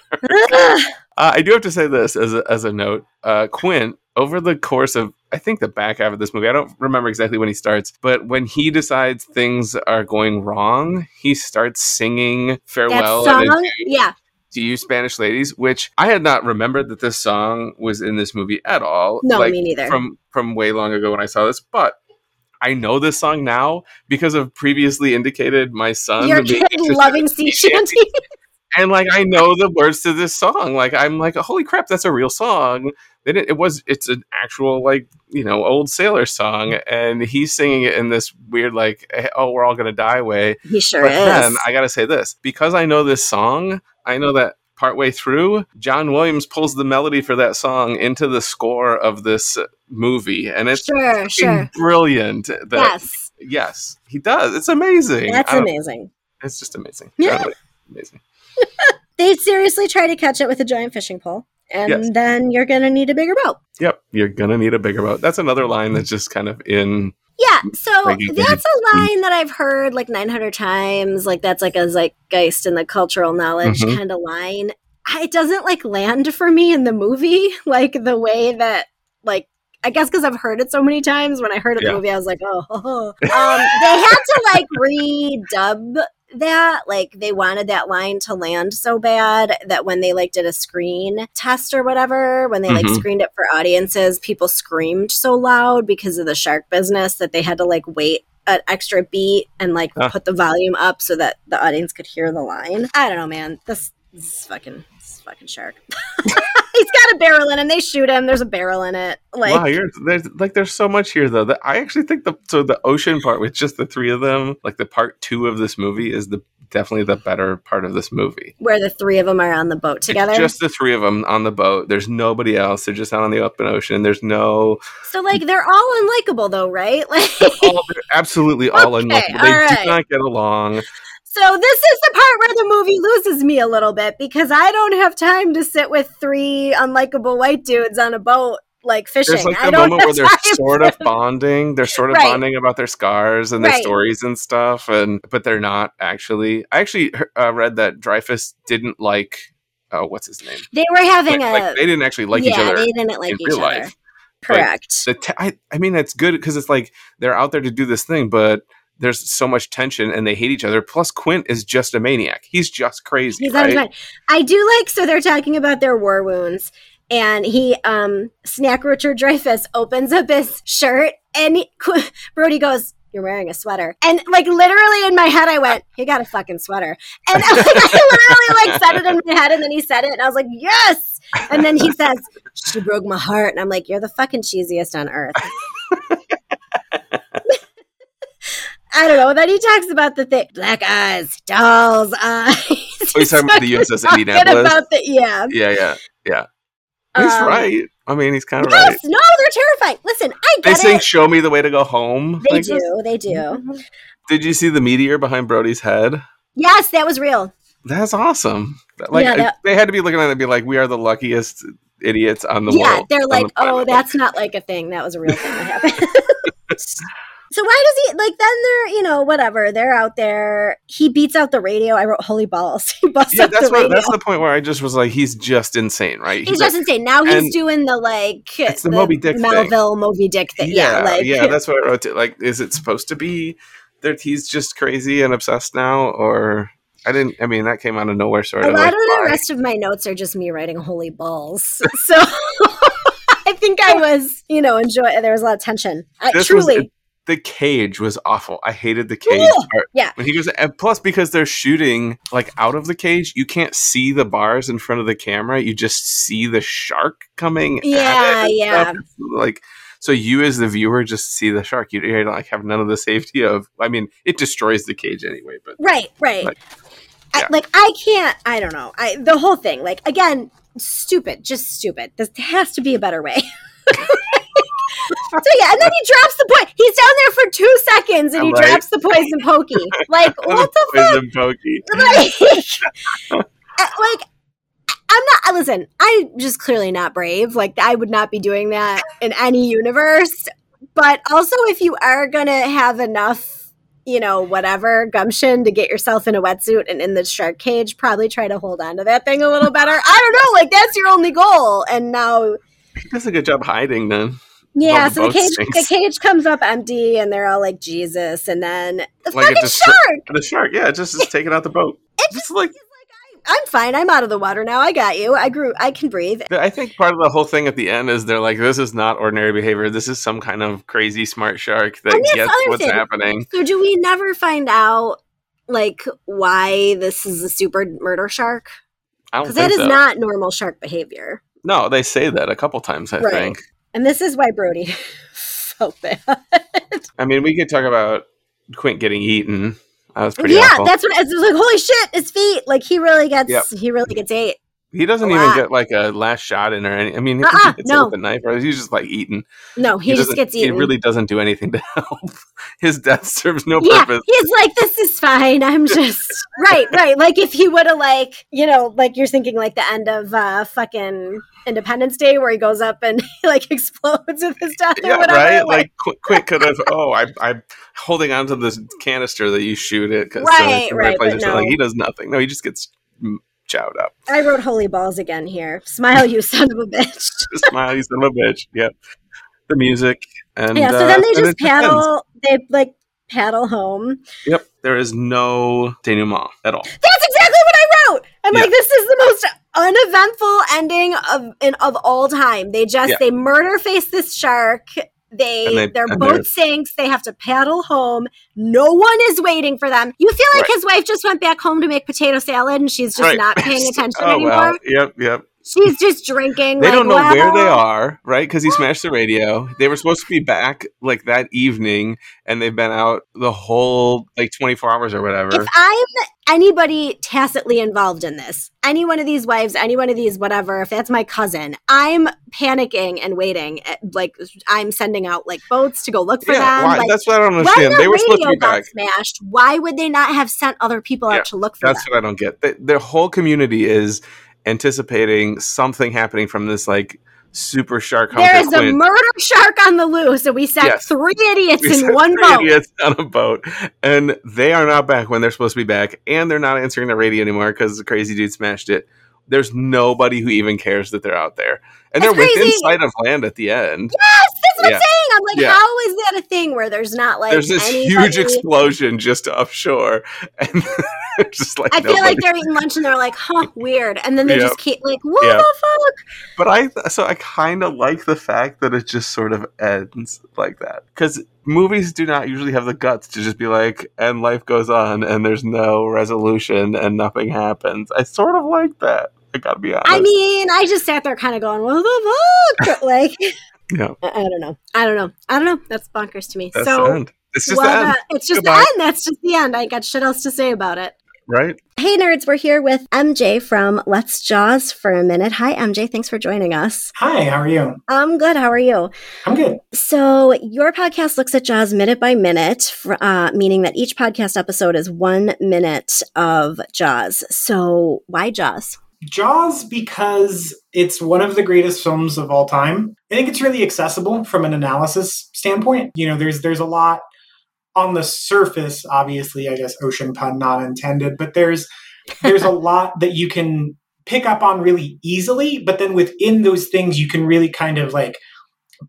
Uh, I do have to say this as a, as a note. Uh, Quint, over the course of, I think the back half of this movie, I don't remember exactly when he starts, but when he decides things are going wrong, he starts singing Farewell and song, yeah, to You Spanish Ladies, which I had not remembered that this song was in this movie at all. no, like, me neither. From, from way long ago when I saw this, but I know this song now because of previously indicated my son Your kid loving in sea (laughs) sea shanty. And like I know the words to this song. Like I'm like, holy crap, that's a real song. They didn't, it was it's an actual like you know old sailor song, and he's singing it in this weird like eh, oh we're all gonna die way. He sure but is. then I gotta say this because I know this song, I know that partway through, John Williams pulls the melody for that song into the score of this movie, and it's sure, sure. brilliant. That, Yes, yes, he does. It's amazing. that's amazing. It's just amazing. Yeah. Amazing. (laughs) They seriously try to catch it with a giant fishing pole, and Yes. then you're gonna need a bigger boat. Yep, you're gonna need a bigger boat. That's another line that's just kind of in. Yeah, so that's a line that I've heard like 900 times. Like that's like a zeitgeist in the cultural knowledge Mhm. kind of line. It doesn't like land for me in the movie, (laughs) like the way that like I guess because I've heard it so many times. When I heard it in Yeah. the movie, I was like, oh. (laughs) um, they had to like redub that. Like they wanted that line to land so bad that when they like did a screen test or whatever, when they like Mhm. screened it for audiences, people screamed so loud because of the shark business that they had to like wait an extra beat and like Huh. put the volume up so that the audience could hear the line. I don't know, man. This, this is fucking this is fucking shark. (laughs) He's got a barrel in him. They shoot him. There's a barrel in it. Like wow, you're there's like there's so much here though. That I actually think the so the ocean part with just the three of them, like the part two of this movie, is the definitely the better part of this movie. where the three of them are on the boat together. It's just the three of them on the boat. There's nobody else. They're just out on the open ocean. There's no so like they're all unlikable though, right? (laughs) Like all they're absolutely all Okay, love. They all right. do not get along. So this is the part where the movie loses me a little bit because I don't have time to sit with three unlikable white dudes on a boat like fishing. There's like the moment where they're sort of bonding. They're sort of Right. bonding about their scars and their Right. stories and stuff, and but they're not actually. I actually uh, read that Dreyfuss didn't like. Oh, what's his name? They were having Like, a like, they didn't actually like yeah, each other they didn't like in each real other. life. Correct. the te- I, I mean that's good because it's like they're out there to do this thing but there's so much tension and they hate each other plus quint is just a maniac he's just crazy He's out of his right? I do like so they're talking about their war wounds, and he um Snack Richard Dreyfuss opens up his shirt, and he, (laughs) Brody goes. You're wearing a sweater, and like literally in my head, I went, "He got a fucking sweater," and (laughs) like, I literally like said it in my head, and then he said it, and I was like, "Yes!" And then he says, "She broke my heart," and I'm like, "You're the fucking cheesiest on earth." (laughs) I don't know. Then he talks about the thing, black eyes, doll's eyes. Oh, he's talking about the (laughs) USS Indianapolis? About the, yeah, yeah yeah yeah he's Um, right i mean he's kind of Yes, right no, they're terrifying. Listen, I they get sing it. show me the way to go home They Like, do, they do. (laughs) did you see the meteor behind brody's head Yes, that was real. That's awesome. Like Yeah, that- they had to be looking at it and be like, "We are the luckiest idiots on the yeah, world." Yeah, they're like, the oh, that's not like a thing. That was a real thing that happened. (laughs) so why does he like? Then they're you know whatever. They're out there. He beats out the radio. I wrote holy balls. (laughs) he busts yeah, up that's the what radio. that's the point where I just was like, he's just insane, right? He's just insane. Now he's doing the like It's the Moby Dick thing. Melville Moby Dick thing. Yeah, like yeah, that's what I wrote. To, like, is it supposed to be that he's just crazy and obsessed now, or I didn't? I mean, that came out of nowhere, sort of. a lot like, of the why? rest of my notes are just me writing holy balls. (laughs) So (laughs) I think I was, you know, enjoy. There was a lot of tension. I, truly, the cage was awful. I hated the cage Ugh, part. yeah. When he goes, and plus because they're shooting like out of the cage, you can't see the bars in front of the camera. You just see the shark coming. Yeah, yeah. stuff. Like, so you as the viewer just see the shark. You, you don't like have none of the safety of. I mean, it destroys the cage anyway. But right, right. Like, I, yeah. like I can't. I don't know. I the whole thing. Like again, stupid. Just stupid. This has to be a better way. (laughs) so yeah, and then he drops the. He's down there for two seconds, and he Right. drops the poison pokey. Like (laughs) what the fuck? Poison pokey. like, (laughs) uh, like I'm not listen, I'm just clearly not brave. Like I would not be doing that in any universe. But also if you are gonna have enough, you know, whatever gumption to get yourself in a wetsuit and in the shark cage, probably try to hold on to that thing a little better. I don't know, like that's your only goal. And now He does a good job hiding then. Yeah, the so the cage the cage comes up empty and they're all like Jesus and then the Like fucking just- shark. The shark, yeah, just is (laughs) taking out the boat. It Just like I'm fine. I'm out of the water now. I got you. I grew I can breathe. I think part of the whole thing at the end is they're like, this is not ordinary behavior. This is some kind of crazy smart shark that gets what's thing. happening. So do we never find out like why this is a super murder shark? Because that is so. not normal shark behavior. No, they say that a couple times. I Right. think. And this is why Brody (laughs) felt bad. I mean, we could talk about Quint getting eaten. That was pretty yeah, awful. that's what I was like. Holy shit, his feet! Like he really gets, Yep. he really gets ate. He doesn't even lot. get like a last shot in or any. I mean, he Uh-uh, gets no. it with a knife, or he's just like eaten. No, he, just gets eaten. He really doesn't do anything to (laughs) help. His death serves no yeah, purpose. he's like, this is fine. I'm (laughs) just right, right. Like if he would have like, you know, like you're thinking like the end of uh fucking Independence Day where he goes up and (laughs) like explodes with his death Yeah, or whatever. right. Like Qu- Quint could have. Oh, I, I'm holding on to this canister that you shoot it. 'cause- so Right, right, but something. Like no. he does nothing. No, he just gets chowed up. I wrote holy balls again here. Smile, you son of a bitch. (laughs) Smile, you son of a bitch. Yep. The music and yeah, so uh, then they just paddle. They like paddle home. Yep. There is no denouement at all. That's exactly what I wrote. I'm Yeah. like, this is the most uneventful ending of in, of all time. They just Yeah. they murder face this shark. They, they- boat they're- sinks. They have to paddle home. No one is waiting for them. You feel like Right. his wife just went back home to make potato salad and she's just Right. not (laughs) paying attention oh anymore. well. Yep. Yep. She's just drinking. They like, don't know where they are, right? Because he smashed the radio. They were supposed to be back like that evening, and they've been out the whole like 24 hours or whatever. If I'm anybody tacitly involved in this, any one of these wives, any one of these whatever, if that's my cousin, I'm panicking and waiting. eh, Like I'm sending out like boats to go look for yeah, them. why? Like, that's what I don't understand. the They were supposed to radio be got back. smashed, why would they not have sent other people Yeah, out to look for That's them? That's what I don't get. The, their whole community is anticipating something happening from this like super shark. There is a murder shark on the loose, and we sent Yes. three idiots We in one three boat. idiots on a boat, and they are not back when they're supposed to be back, and they're not answering the radio anymore because the crazy dude smashed it. There's nobody who even cares that they're out there, and That's they're within sight of land at the end. Yes, that's what Yeah. I'm saying. I'm like, Yeah. how is that a thing where there's not like There's this anybody- huge explosion just offshore, (laughs) and just like I feel like they're eating lunch and they're like, huh, (laughs) weird. And then they Yep. just keep like, what Yeah. the fuck? But I so I kind of like the fact that it just sort of ends like that because movies do not usually have the guts to just be like, and life goes on, and there's no resolution, and nothing happens. I sort of like that. I gotta be honest. I mean, I just sat there kind of going, what the fuck? (laughs) like, yeah, I, I don't know. I don't know. I don't know. That's bonkers to me. that's so, the end. It's just well, the end. uh, it's just Goodbye. the end. That's just the end. I got shit else to say about it. right? Hey, nerds, we're here with MJ from Let's Jaws for a minute. Hi, MJ. Thanks for joining us. Hi, how are you? I'm good. How are you? I'm good. So, your podcast looks at Jaws minute by minute, uh, meaning that each podcast episode is one minute of Jaws. So, why Jaws? Jaws because it's one of the greatest films of all time. I think it's really accessible from an analysis standpoint. You know, there's there's a lot on the surface, obviously, I guess ocean pun not intended, but there's there's a (laughs) lot that you can pick up on really easily, but then within those things you can really kind of like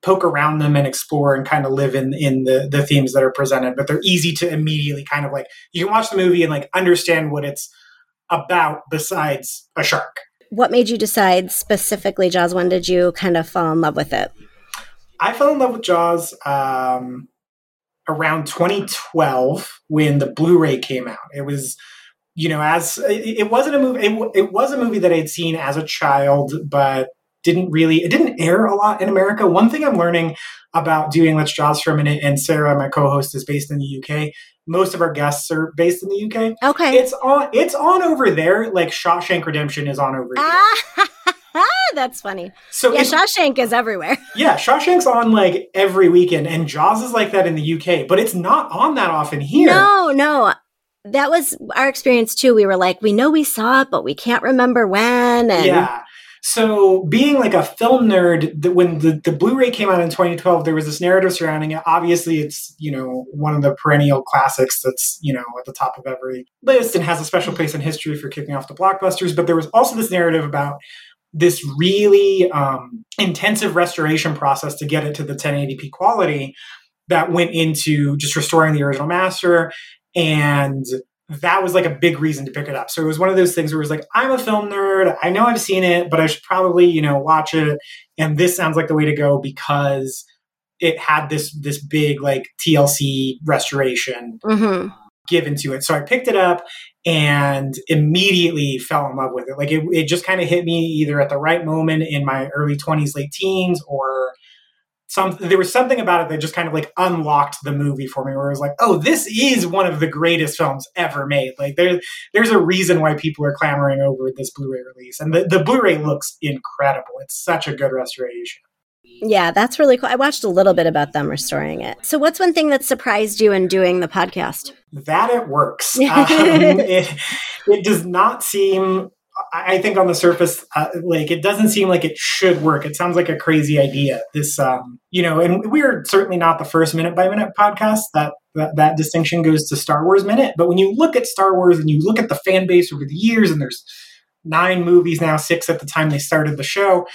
poke around them and explore and kind of live in in the the themes that are presented, but they're easy to immediately kind of like you can watch the movie and like understand what it's about besides a shark. What made you decide specifically Jaws? When did you kind of fall in love with it? I fell in love with Jaws um, around 2012 when the Blu-ray came out. It was, you know, as it, it wasn't a movie. It, it was a movie that I'd seen as a child, but didn't really. It didn't air a lot in America. One thing I'm learning about doing Let's Jaws for a minute, and Sarah, my co-host, is based in the UK most of our guests are based in the UK. Okay. It's on it's on over there like Shawshank Redemption is on over here. Ah, (laughs) that's funny. So yeah, Shawshank is everywhere. (laughs) yeah, Shawshank's on like every weekend and Jaws is like that in the UK, but it's not on that often here. No, no. That was our experience too. We were like, we know we saw it, but we can't remember when. And Yeah. So being like a film nerd, the, when the, the Blu-ray came out in 2012, there was this narrative surrounding it. Obviously, it's you know one of the perennial classics that's you know at the top of every list and has a special place in history for kicking off the blockbusters. But there was also this narrative about this really um, intensive restoration process to get it to the 1080p quality that went into just restoring the original master and that was like a big reason to pick it up. So it was one of those things where it was like, I'm a film nerd. I know I've seen it, but I should probably, you know, watch it. And this sounds like the way to go because it had this this big like TLC restoration Mhm. given to it. So I picked it up and immediately fell in love with it. Like it, it just kind of hit me either at the right moment in my early 20s, late teens, or some there was something about it that just kind of like unlocked the movie for me where it was like, oh, this is one of the greatest films ever made. Like there there's a reason why people are clamoring over this Blu-ray release. And the, the Blu-ray looks incredible. It's such a good restoration. Yeah, that's really cool. I watched a little bit about them restoring it. So, what's one thing that surprised you in doing the podcast? that it works. (laughs) Um, it, it does not seem. I think on the surface, uh, like it doesn't seem like it should work. It sounds like a crazy idea. This, um, you know, and we're certainly not the first minute by minute podcast. That, that that distinction goes to Star Wars Minute. But when you look at Star Wars and you look at the fan base over the years, and there's nine movies now, six at the time they started the show.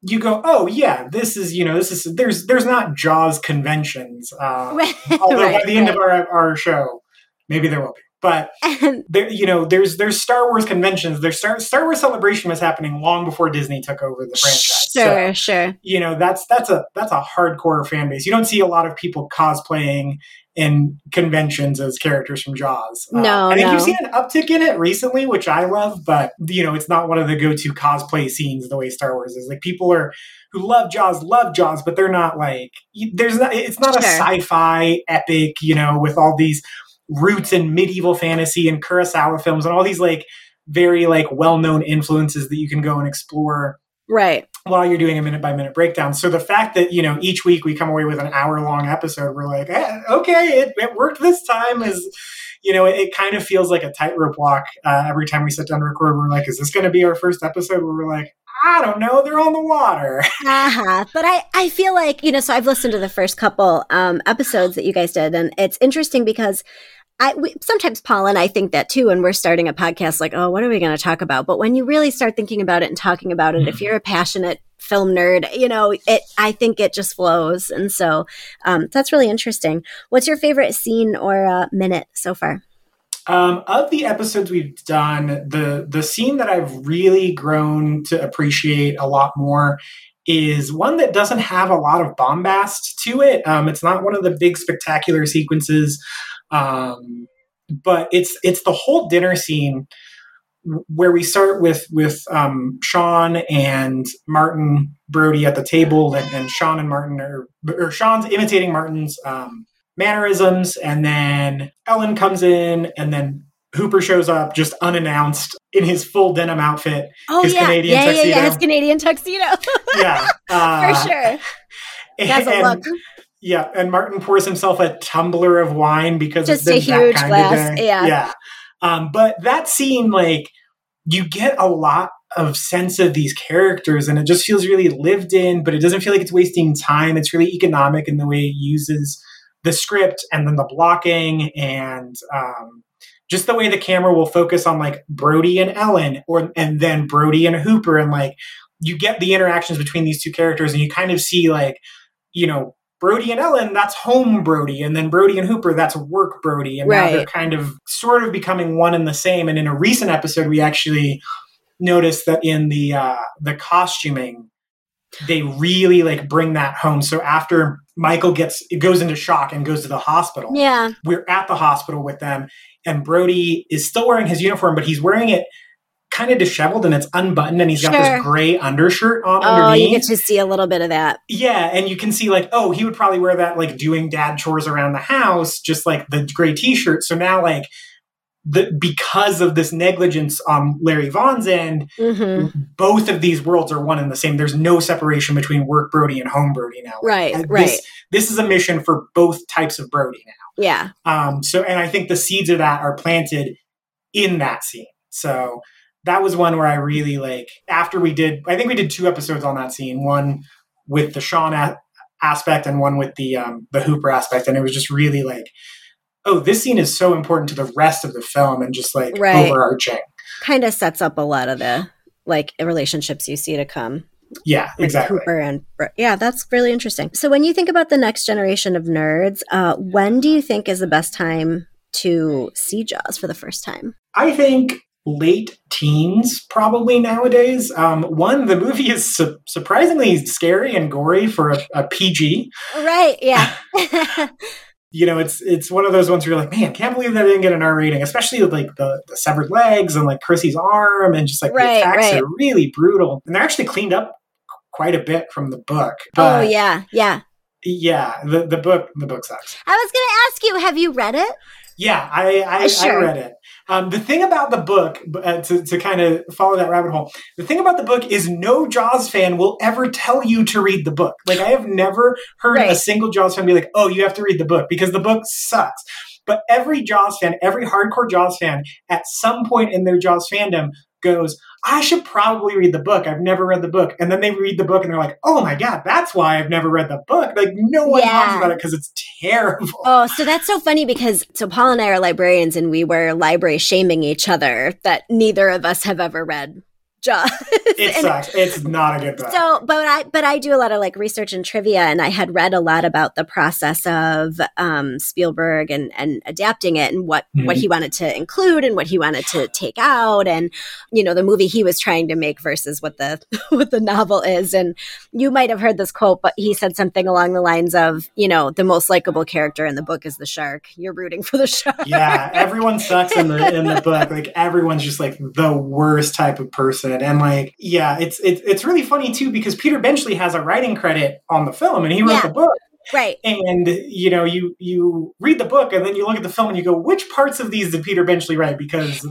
You go, oh yeah, this is you know this is there's there's not Jaws conventions. Uh, (laughs) although by the end right. of our, our show, maybe there will be. But (laughs) there, you know, there's there's Star Wars conventions. There's Star Star Wars Celebration was happening long before Disney took over the franchise. sure, So, sure. you know, that's that's a that's a hardcore fan base. You don't see a lot of people cosplaying in conventions as characters from Jaws. Uh, No, I think no. you've seen an uptick in it recently, which I love. But you know, it's not one of the go-to cosplay scenes the way Star Wars is. Like people are who love Jaws love Jaws, but they're not like there's not. It's not a sci-fi epic, you know, with all these roots in medieval fantasy and Kurosawa films and all these like very like well-known influences that you can go and explore Right. while you're doing a minute by minute breakdown. So the fact that, you know, each week we come away with an hour long episode, we're like, eh, okay, it, it worked this time is, you know, it, it kind of feels like a tightrope walk uh, every time we sit down to record. We're like, is this going to be our first episode? Where we're like, I don't know. They're on the water. (laughs) Uh-huh. But I, I feel like, you know, so I've listened to the first couple um, episodes that you guys did, and it's interesting because I we, sometimes Paul and I think that too when we're starting a podcast, like, oh, what are we going to talk about? But when you really start thinking about it and talking about it, if you're a passionate film nerd, you know, it I think it just flows, and so um, that's really interesting. What's your favorite scene or uh, minute so far? Um, of the episodes we've done, the the scene that I've really grown to appreciate a lot more is one that doesn't have a lot of bombast to it. Um, it's not one of the big spectacular sequences, um, but it's it's the whole dinner scene where we start with with um, Sean and Martin Brody at the table, and, and Sean and Martin are or Sean's imitating Martin's um, mannerisms, and then Ellen comes in, and then Hooper shows up just unannounced in his full denim outfit. Oh His yeah, Canadian yeah, yeah, yeah, tuxedo. his Canadian tuxedo Yeah, (laughs) uh, for sure. (laughs) Has a look. Yeah, and Martin pours himself a tumbler of wine because Just a huge that kind glass, yeah. yeah. Um, but that scene, like, you get a lot of sense of these characters, and it just feels really lived in. But it doesn't feel like it's wasting time. It's really economic in the way it uses the script and then the blocking and um, just the way the camera will focus on like Brody and Ellen, or and then Brody and Hooper, and like you get the interactions between these two characters, and you kind of see like you know Brody and Ellen, that's home Brody, and then Brody and Hooper, that's work Brody, and now they're kind of sort of becoming one and the same. And in a recent episode, we actually noticed that in the uh, the costuming, they really like bring that home. So after Michael gets it goes into shock and goes to the hospital, Yeah, we're at the hospital with them, and Brody is still wearing his uniform, but he's wearing it kind of disheveled and it's unbuttoned, and he's got this gray undershirt on Oh, underneath. you get to see a little bit of that. Yeah, and you can see like, oh, he would probably wear that like doing dad chores around the house, just like the gray T-shirt. So now, like, the because of this negligence on Larry Vaughn's end, hmm both of these worlds are one and the same. There's no separation between work Brody and home Brody now. Right, And right. This, this is a mission for both types of Brody now. Yeah, Um, so, and I think the seeds of that are planted in that scene. So that was one where I really like. After we did, I think we did two episodes on that scene. One with the Sean a- aspect, and one with the um, the Hooper aspect, and it was just really like, oh, this scene is so important to the rest of the film, and just like Right. overarching. kind of sets up a lot of the like relationships you see to come. Yeah, exactly. Cooper and yeah, that's really interesting. So when you think about the next generation of nerds, uh, when do you think is the best time to see Jaws for the first time? I think late teens probably nowadays. Um, one, the movie is su- surprisingly scary and gory for a, a PG. Right. Yeah. (laughs) (laughs) you know, it's it's one of those ones where you're like, man, can't believe that I didn't get an R rating, especially with like the, the severed legs and like Chrissy's arm and just like Right, the attacks right. are really brutal. And they're actually cleaned up quite a bit from the book. oh yeah. Yeah. yeah, the, the book the book sucks. I was going to ask you, have you read it? Yeah, I I, Sure. I read it. Um, the thing about the book, uh, to, to kind of follow that rabbit hole, the thing about the book is no Jaws fan will ever tell you to read the book. Like I have never heard Right. a single Jaws fan be like, "Oh, you have to read the book," because the book sucks. But every Jaws fan, every hardcore Jaws fan, at some point in their Jaws fandom, goes, "I should probably read the book. I've never read the book." And then they read the book and they're like, "Oh my god, that's why I've never read the book." Like no one Yeah. talks about it because it's terrible. Oh, so that's so funny because so Paul and I are librarians and we were library shaming each other that neither of us have ever read Jaws. (laughs) It sucks. It's not a good book. So, but I but I do a lot of like research and trivia, and I had read a lot about the process of um, Spielberg and and adapting it, and what what Mhm. he wanted to include and what he wanted to take out, and you know the movie he was trying to make versus what the (laughs) what the novel is. And you might have heard this quote, but he said something along the lines of, you know, the most likable character in the book is the shark. You're rooting for the shark. yeah, everyone sucks in the in the (laughs) book. Like everyone's just like the worst type of person, and like yeah, it's it's it's really funny too because Peter Benchley has a writing credit on the film, and he wrote Yeah. the book. right. And you know, you you read the book, and then you look at the film, and you go, which parts of these did Peter Benchley write? Because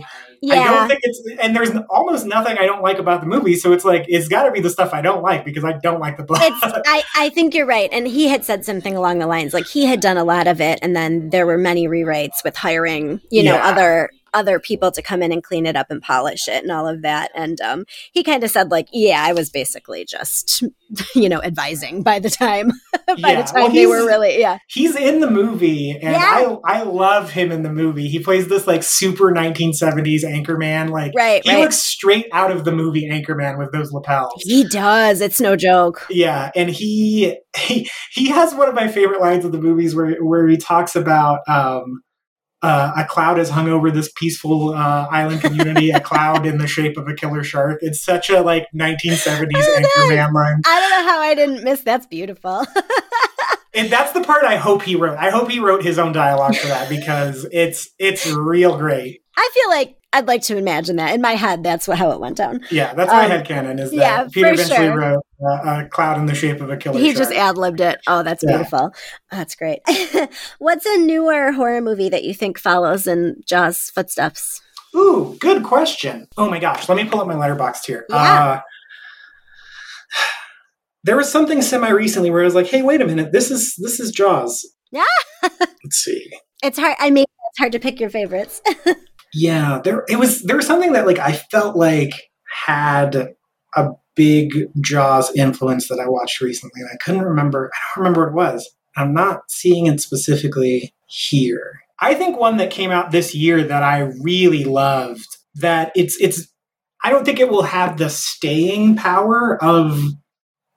I don't think it's and there's almost nothing I don't like about the movie, so it's like it's got to be the stuff I don't like because I don't like the book. it's I, I think you're right and he had said something along the lines like he had done a lot of it and then there were many rewrites with hiring you know Yeah. other other people to come in and clean it up and polish it and all of that and um, he kind of said like yeah i was basically just (laughs) you know advising by the time (laughs) by Yeah, the time well, they were really yeah he's in the movie and Yeah. I I love him in the movie. He plays this like super 1970s Anchorman like right he right looks straight out of the movie Anchorman with those lapels. he does it's no joke Yeah, and he, he he has one of my favorite lines of the movies where where he talks about um uh, a cloud has hung over this peaceful uh, island community, a cloud in the shape of a killer shark. It's such a like 1970s Oh, Anchorman line. i don't know how i didn't miss that's beautiful (laughs) And that's the part I hope he wrote. I hope he wrote his own dialogue for that because it's it's real great. I feel like I'd like to imagine that in my head. That's what, how it went down. Yeah, that's my Um, headcanon is that yeah, Peter eventually sure. wrote uh, a cloud in the shape of a killer He shark. just ad libbed it. Oh, that's Yeah. beautiful. That's great. (laughs) What's a newer horror movie that you think follows in Jaws' footsteps? Ooh, good question. Oh my gosh, let me pull up my Letterboxd here. Yeah. Uh, (sighs) there was something semi recently where I was like, "Hey, wait a minute, this is this is Jaws." Yeah. (laughs) Let's see. It's hard. I mean, it's hard to pick your favorites. (laughs) Yeah, there it was. There was something that like I felt like had a big Jaws influence that I watched recently, and I couldn't remember. I don't remember what it was. I'm not seeing it specifically here. I think one that came out this year that I really loved. That it's it's. I don't think it will have the staying power of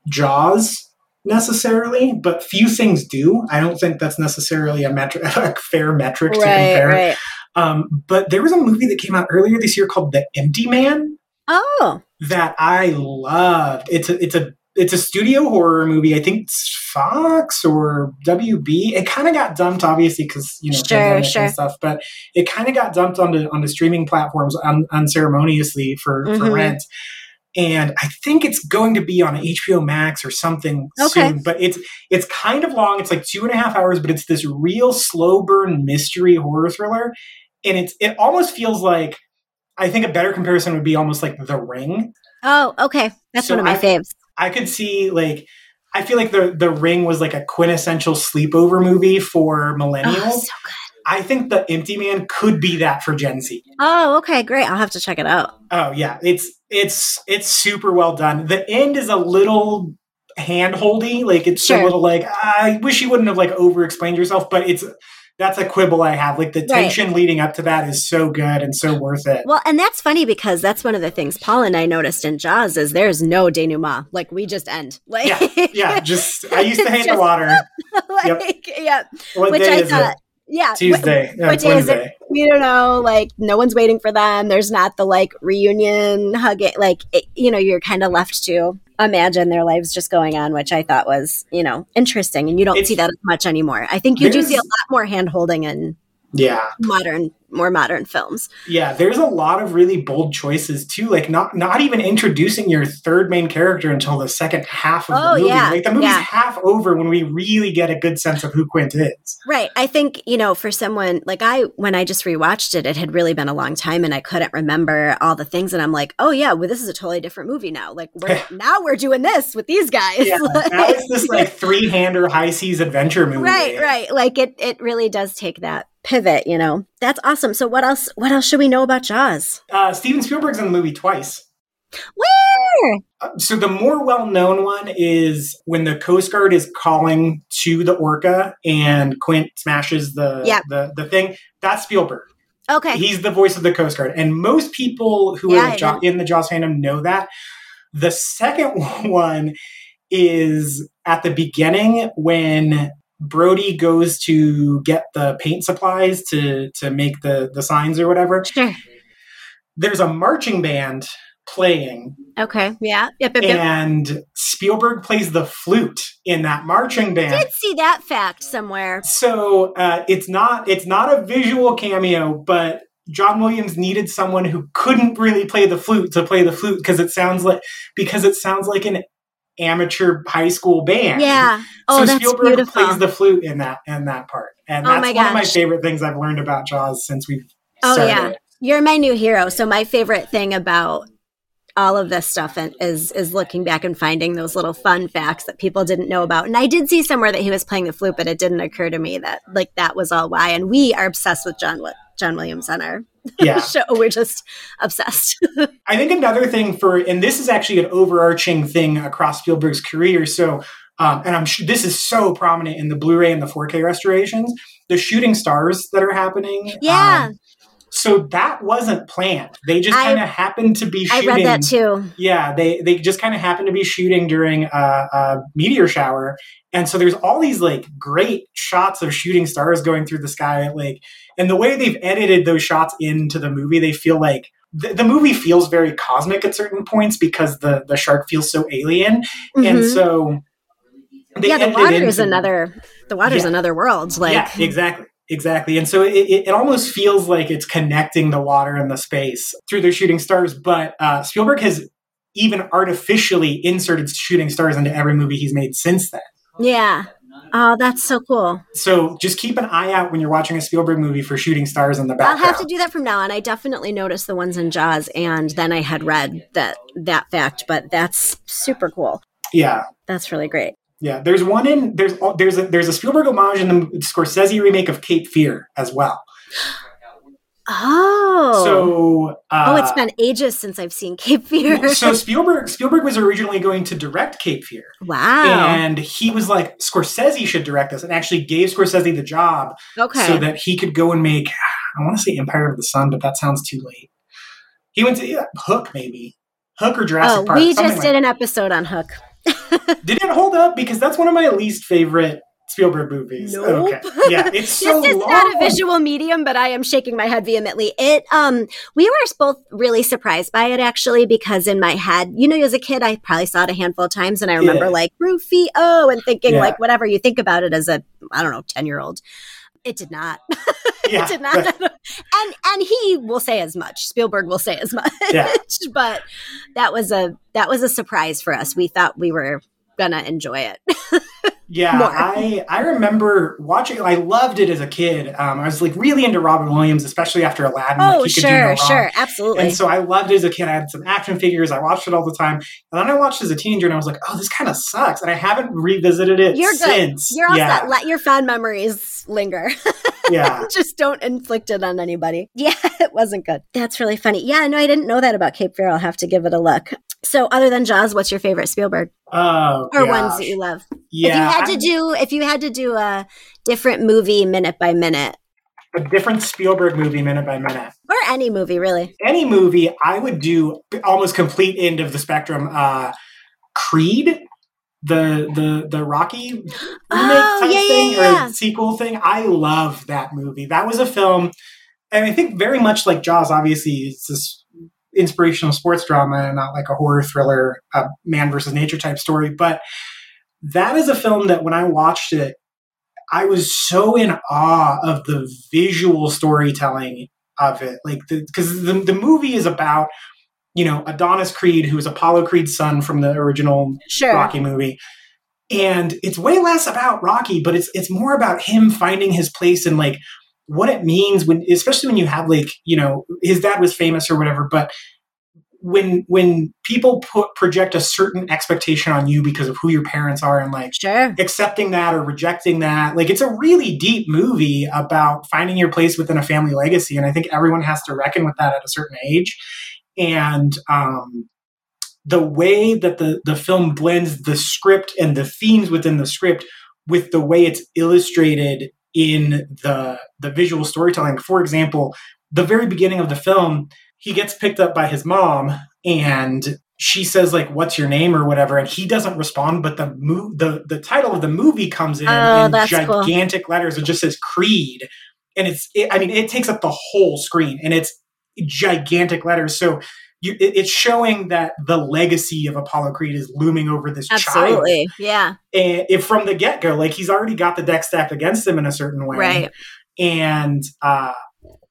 Jaws necessarily, but few things do. I don't think that's necessarily a metric, (laughs) a fair metric to compare. right. Um, but there was a movie that came out earlier this year called The Empty Man Oh, that I loved. It's a it's a it's a studio horror movie. I think it's Fox or WB. It kind of got dumped, obviously, because you know Sure, sure. and stuff. But it kind of got dumped onto the streaming platforms un- unceremoniously for Mhm. for rent. And I think it's going to be on HBO Max or something Okay. soon. But it's it's kind of long. It's like two and a half hours, but it's this real slow burn mystery horror thriller. And it's it almost feels like I think a better comparison would be almost like The Ring. oh, okay. That's So one of my I- faves. I could see like I feel like the the Ring was like a quintessential sleepover movie for millennials. Oh, so good. I think the Empty Man could be that for Gen Z. Oh, okay, great. I'll have to check it out. Oh yeah, it's it's it's super well done. The end is a little handholdy, like it's Sure. a little like I wish you wouldn't have like over explained yourself, but it's that's a quibble I have. Like the Right. tension leading up to that is so good and so worth it. Well, and that's funny because that's one of the things Paul and I noticed in Jaws is there's no denouement. Like we just end. (laughs) Like Yeah, yeah. Just I used to hate the water. (laughs) like, yeah. What Which day I is thought, it? yeah. Tuesday. Yeah, day is it? We don't know like no one's waiting for them there's not the like reunion hugging like it, you know you're kind of left to imagine their lives just going on which i thought was you know interesting and you don't It's- see that as much anymore. I think you do see a lot more hand holding in Yeah. modern more modern films Yeah, there's a lot of really bold choices too. Like not not even introducing your third main character until the second half of Oh, the movie. yeah, Like the movie's yeah. half over when we really get a good sense of who Quint is. right i think you know for someone like i when i just rewatched it it had really been a long time and i couldn't remember all the things and i'm like oh yeah well this is a totally different movie now like we're (laughs) now we're doing this with these guys Yeah, (laughs) now it's this like three-hander high seas adventure movie. right right like it it really does take that pivot you know that's awesome so what else what else should we know about jaws Uh, Steven Spielberg's in the movie twice. where Uh, so the more well-known one is when the Coast Guard is calling to the orca and Quint smashes the Yep. the, the thing. That's Spielberg. okay He's the voice of the Coast Guard, and most people who Yeah, are jo- in the Jaws fandom know that. The second (laughs) one is at the beginning when Brody goes to get the paint supplies to to make the the signs or whatever. sure There's a marching band playing, okay yeah yep, yep, yep. and Spielberg plays the flute in that marching band. I did see that fact somewhere So uh, it's not it's not a visual cameo, but John Williams needed someone who couldn't really play the flute to play the flute because it sounds like because it sounds like an amateur high school band. yeah oh so that's Spielberg beautiful plays the flute in that in that part, and Oh that's my one of my favorite things I've learned about Jaws since we've. Oh, started. yeah. You're my new hero. So my favorite thing about all of this stuff and- is is looking back and finding those little fun facts that people didn't know about. And I did see somewhere that he was playing the flute, but it didn't occur to me that like that was all why. And we are obsessed with John John Williams on our (laughs) yeah. show. We're just obsessed. (laughs) I think another thing for, and this is actually an overarching thing across Spielberg's career. So, um, and I'm sure this is so prominent in the Blu-ray and the 4K restorations. The shooting stars that are happening. Yeah. um, so that wasn't planned. They just kind of happened to be I shooting. read that too. Yeah, they they just kind of happened to be shooting during a, a meteor shower, and so there's all these like great shots of shooting stars going through the sky, like, and the way they've edited those shots into the movie, they feel like the, the movie feels very cosmic at certain points because the the shark feels so alien, and Mhm. so they yeah, the water is another. The water's Yeah. another world. Like, yeah, exactly. Exactly. And so it, it, almost feels like it's connecting the water and the space through their shooting stars. But uh, Spielberg has even artificially inserted shooting stars into every movie he's made since then. yeah. Oh, that's so cool. So just keep an eye out when you're watching a Spielberg movie for shooting stars in the background. I'll have to do that from now on. I definitely noticed the ones in Jaws, and then I had read that that fact. But that's super cool. yeah. That's really great. Yeah, there's one in there's there's a there's a Spielberg homage in the Scorsese remake of Cape Fear as well. Oh, So uh, oh, it's been ages since I've seen Cape Fear. so (laughs) Spielberg Spielberg was originally going to direct Cape Fear, wow. and he was like Scorsese should direct this, and actually gave Scorsese the job okay. so that he could go and make I want to say Empire of the Sun, but that sounds too late. He went to yeah, Hook maybe Hook or Jurassic oh, Park. we just like did an episode on Hook. (laughs) Did it hold up? Because that's one of my least favorite Spielberg movies. Nope. Okay. Yeah, (laughs) it's so this is long. not a visual medium, but I am shaking my head vehemently. It um we were both really surprised by it actually because in my head, you know, as a kid I probably saw it a handful of times and I remember Yeah. like Rufio and thinking Yeah. like whatever you think about it as a I don't know, 10 year old. It did not. (laughs) Yeah. it did not. and and he will say as much. Spielberg will say as (laughs) much. Yeah. but that was a that was a surprise for us. We thought we were gonna enjoy it. (laughs) Yeah, More. I I remember watching. I loved it as a kid. Um, I was like really into Robin Williams, especially after Aladdin. oh, like, he could do no sure, sure, absolutely. And so I loved it as a kid. I had some action figures. I watched it all the time. And then I watched it as a teenager, and I was like, "Oh, this kind of sucks." And I haven't revisited it You're good. since. You're all yeah, set. Let your fond memories linger. (laughs) yeah. Just don't inflict it on anybody. Yeah, (laughs) it wasn't good. That's really funny. Yeah, no, I didn't know that about Cape Fear. I'll have to give it a look. So, other than Jaws, what's your favorite Spielberg Oh, or gosh. ones that you love? Yeah, if you had to do, if you had to do a different movie minute by minute, a different Spielberg movie, minute by minute. or any movie really. Any movie, I would do almost complete end of the spectrum. Uh, Creed, the the the Rocky (gasps) remake Oh, type yeah, yeah, thing yeah. or sequel thing. I love that movie. That was a film, and I think very much like Jaws. Obviously, it's this inspirational sports drama and not like a horror thriller, uh, man versus nature type story. But that is a film that when I watched it, I was so in awe of the visual storytelling of it. Like, because the, the movie is about, you know, Adonis Creed, who is Apollo Creed's son from the original Sure. Rocky movie. And it's way less about Rocky, but it's it's more about him finding his place in like what it means when especially when you have like, you know, his dad was famous or whatever, but when when people put project a certain expectation on you because of who your parents are and like Sure. accepting that or rejecting that. Like it's a really deep movie about finding your place within a family legacy. And I think everyone has to reckon with that at a certain age. And um, the way that the, the film blends the script and the themes within the script with the way it's illustrated in the the visual storytelling. For example, the very beginning of the film, he gets picked up by his mom and she says like what's your name or whatever and he doesn't respond but the mo- the the title of the movie comes in Oh, in that's cool. gigantic letters it just says creed and it's it, i mean it takes up the whole screen and it's gigantic letters so you, it's showing that the legacy of apollo creed is looming over this child Absolutely. Yeah. and if from the get-go like he's already got the deck stacked against him in a certain way Right. and uh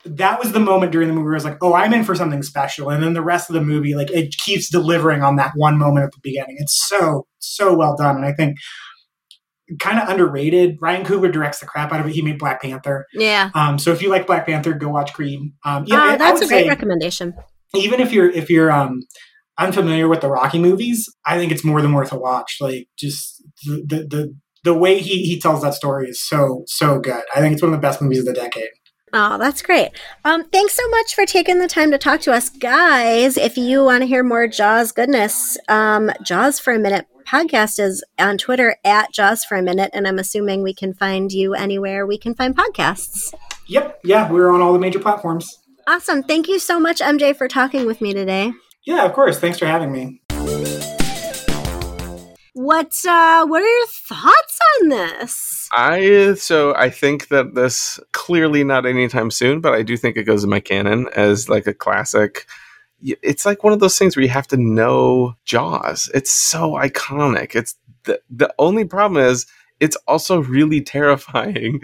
that was the moment during the movie where I was like, oh, I'm in for something special. And then the rest of the movie, like, it keeps delivering on that one moment at the beginning. It's so, so well done. And I think kind of underrated. Ryan Coogler directs the crap out of it. He made Black Panther. Yeah. Um, so if you like Black Panther, go watch Creed. Um, yeah, oh, that's a great recommendation. Even if you're if you're um unfamiliar with the Rocky movies, I think it's more than worth a watch. Like just the the the, the way he he tells that story is so so good. I think it's one of the best movies of the decade. Oh, that's great. Um, thanks so much for taking the time to talk to us, guys. If you want to hear more Jaws goodness, um, Jaws for a Minute podcast is on Twitter at Jaws for a Minute, and I'm assuming we can find you anywhere we can find podcasts. Yep, yeah, we're on all the major platforms. Awesome. Thank you so much, MJ, for talking with me today. Yeah, of course. Thanks for having me. What uh, What are your thoughts on this? I so I think that this clearly not anytime soon, but I do think it goes in my canon as like a classic. It's like one of those things where you have to know Jaws. It's so iconic. It's the the only problem is it's also really (laughs) terrifying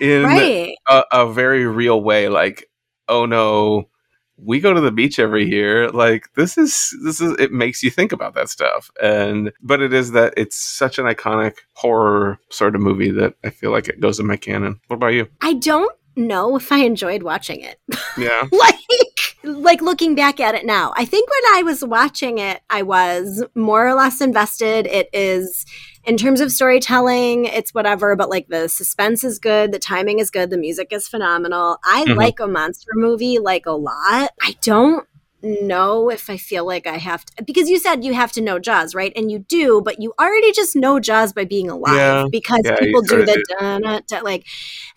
in right. a, a very real way. Like, oh no, we go to the beach every year. Like this is this is it makes you think about that stuff. And but it is that it's such an iconic horror sort of movie that I feel like it goes in my canon. What about you? I don't know if I enjoyed watching it. (laughs) Yeah. like like looking back at it now i think when i was watching it i was more or less invested it is in terms of storytelling it's whatever but like the suspense is good the timing is good the music is phenomenal i Mhm. like a monster movie like a lot i don't know if i feel like i have to because you said you have to know jaws right and you do but you already just know jaws by being alive Yeah. because Yeah, people do the do. dun, dun, like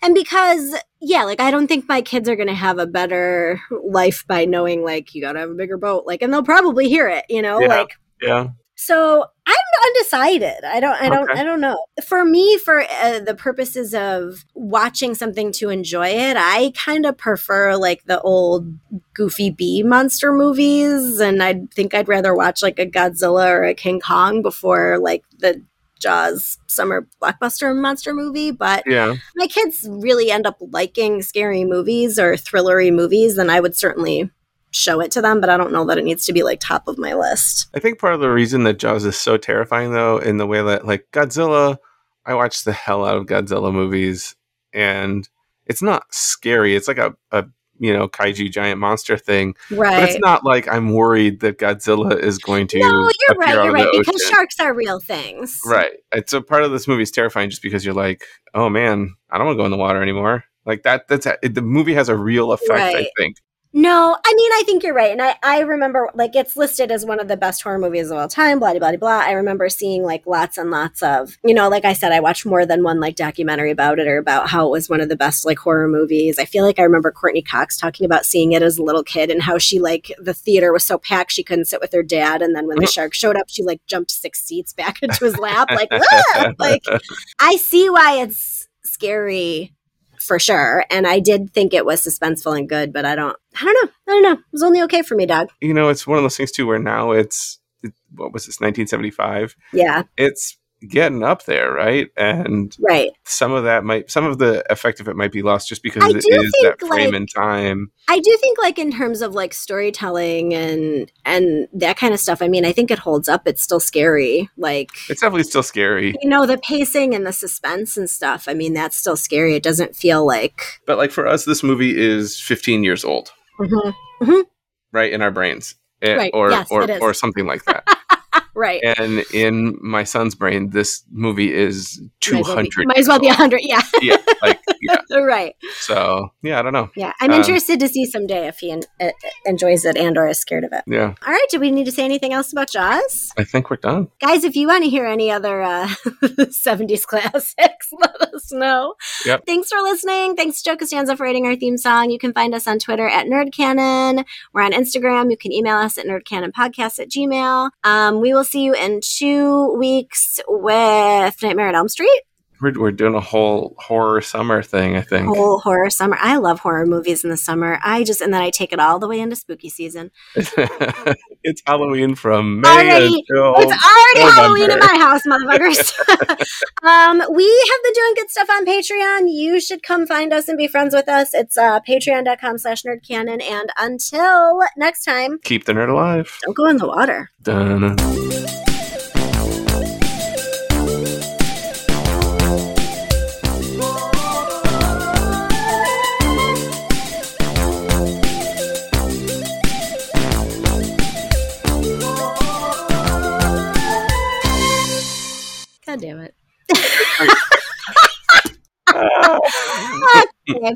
and because yeah like i don't think my kids are gonna have a better life by knowing like you gotta have a bigger boat like and they'll probably hear it you know Yeah. like Yeah. so i'm undecided i don't i don't Okay. i don't know for me for uh, the purposes of watching something to enjoy it i kind of prefer like the old goofy bee monster movies and i think i'd rather watch like a godzilla or a king kong before like the jaws summer blockbuster monster movie but Yeah. my kids really end up liking scary movies or thrillery movies, then I would certainly show it to them, but I don't know that it needs to be like top of my list. I think part of the reason that Jaws is so terrifying, though, in the way that, like, Godzilla, I watch the hell out of Godzilla movies, and it's not scary. It's like a, a you know, kaiju giant monster thing, but Right. it's not like I'm worried that Godzilla is going to. No, you're right, you're right, because ocean. sharks are real things. Right. It's a part of this movie is terrifying just because you're like, oh man, I don't want to go in the water anymore. Like that. That's it, the movie has a real effect. I think. No, I mean, I think you're right. And I, I remember, like, it's listed as one of the best horror movies of all time, blah, blah, blah, blah. I remember seeing, like, lots and lots of, you know, like I said, I watched more than one, like, documentary about it or about how it was one of the best, like, horror movies. I feel like I remember Courteney Cox talking about seeing it as a little kid and how she, like, the theater was so packed she couldn't sit with her dad. And then when the oh. shark showed up, she, like, jumped six seats back (laughs) into his lap. Like, like, I see why it's scary for sure. And I did think it was suspenseful and good, but I don't, I don't know. I don't know. It was only okay for me, Doug. you know, it's one of those things too where now it's it, what was this 1975? Yeah, It's getting up there, right? And right. some of that might, some of the effect of it might be lost just because I it do that frame like- in time. I do think like in terms of like storytelling and and that kind of stuff, I mean, I think it holds up. It's still scary. Like It's definitely still scary, you know, the pacing and the suspense and stuff. I mean, that's still scary. It doesn't feel like but like for us, this movie is 15 years old, Mhm. right in our brains, Eh, Right. or Yes, or it is. or something like that. (laughs) right. and in my son's brain, this movie is Might as well be- 200. Might as well be a hundred. Yeah, yeah, like yeah. (laughs) right. So yeah, I don't know. Yeah, I'm Um, interested to see someday if he en- uh, enjoys it and or is scared of it. Yeah, All right, do we need to say anything else about Jaws? I think we're done. Guys, if you want to hear any other uh, (laughs) 70s classics, (laughs) let us know. Yep. Thanks for listening. Thanks to Joe Costanza for writing our theme song. You can find us on Twitter at NerdCannon. We're on Instagram. You can email us at nerdcannonpodcast at gmail. Um, we will see you in two weeks with Nightmare at Elm Street. We're, we're doing a whole horror summer thing. I think. Whole horror summer. I love horror movies in the summer. I just, and then I take it all the way into spooky season. (laughs) it's Halloween from May Already- until It's already November. Halloween in my house, (laughs) motherfuckers. (laughs) um, we have been doing good stuff on Patreon. You should come find us and be friends with us. It's uh, patreon.com slash nerdcanon. And until next time, keep the nerd alive. don't go in the water. Dun. God damn it. (laughs) (laughs) (laughs) uh,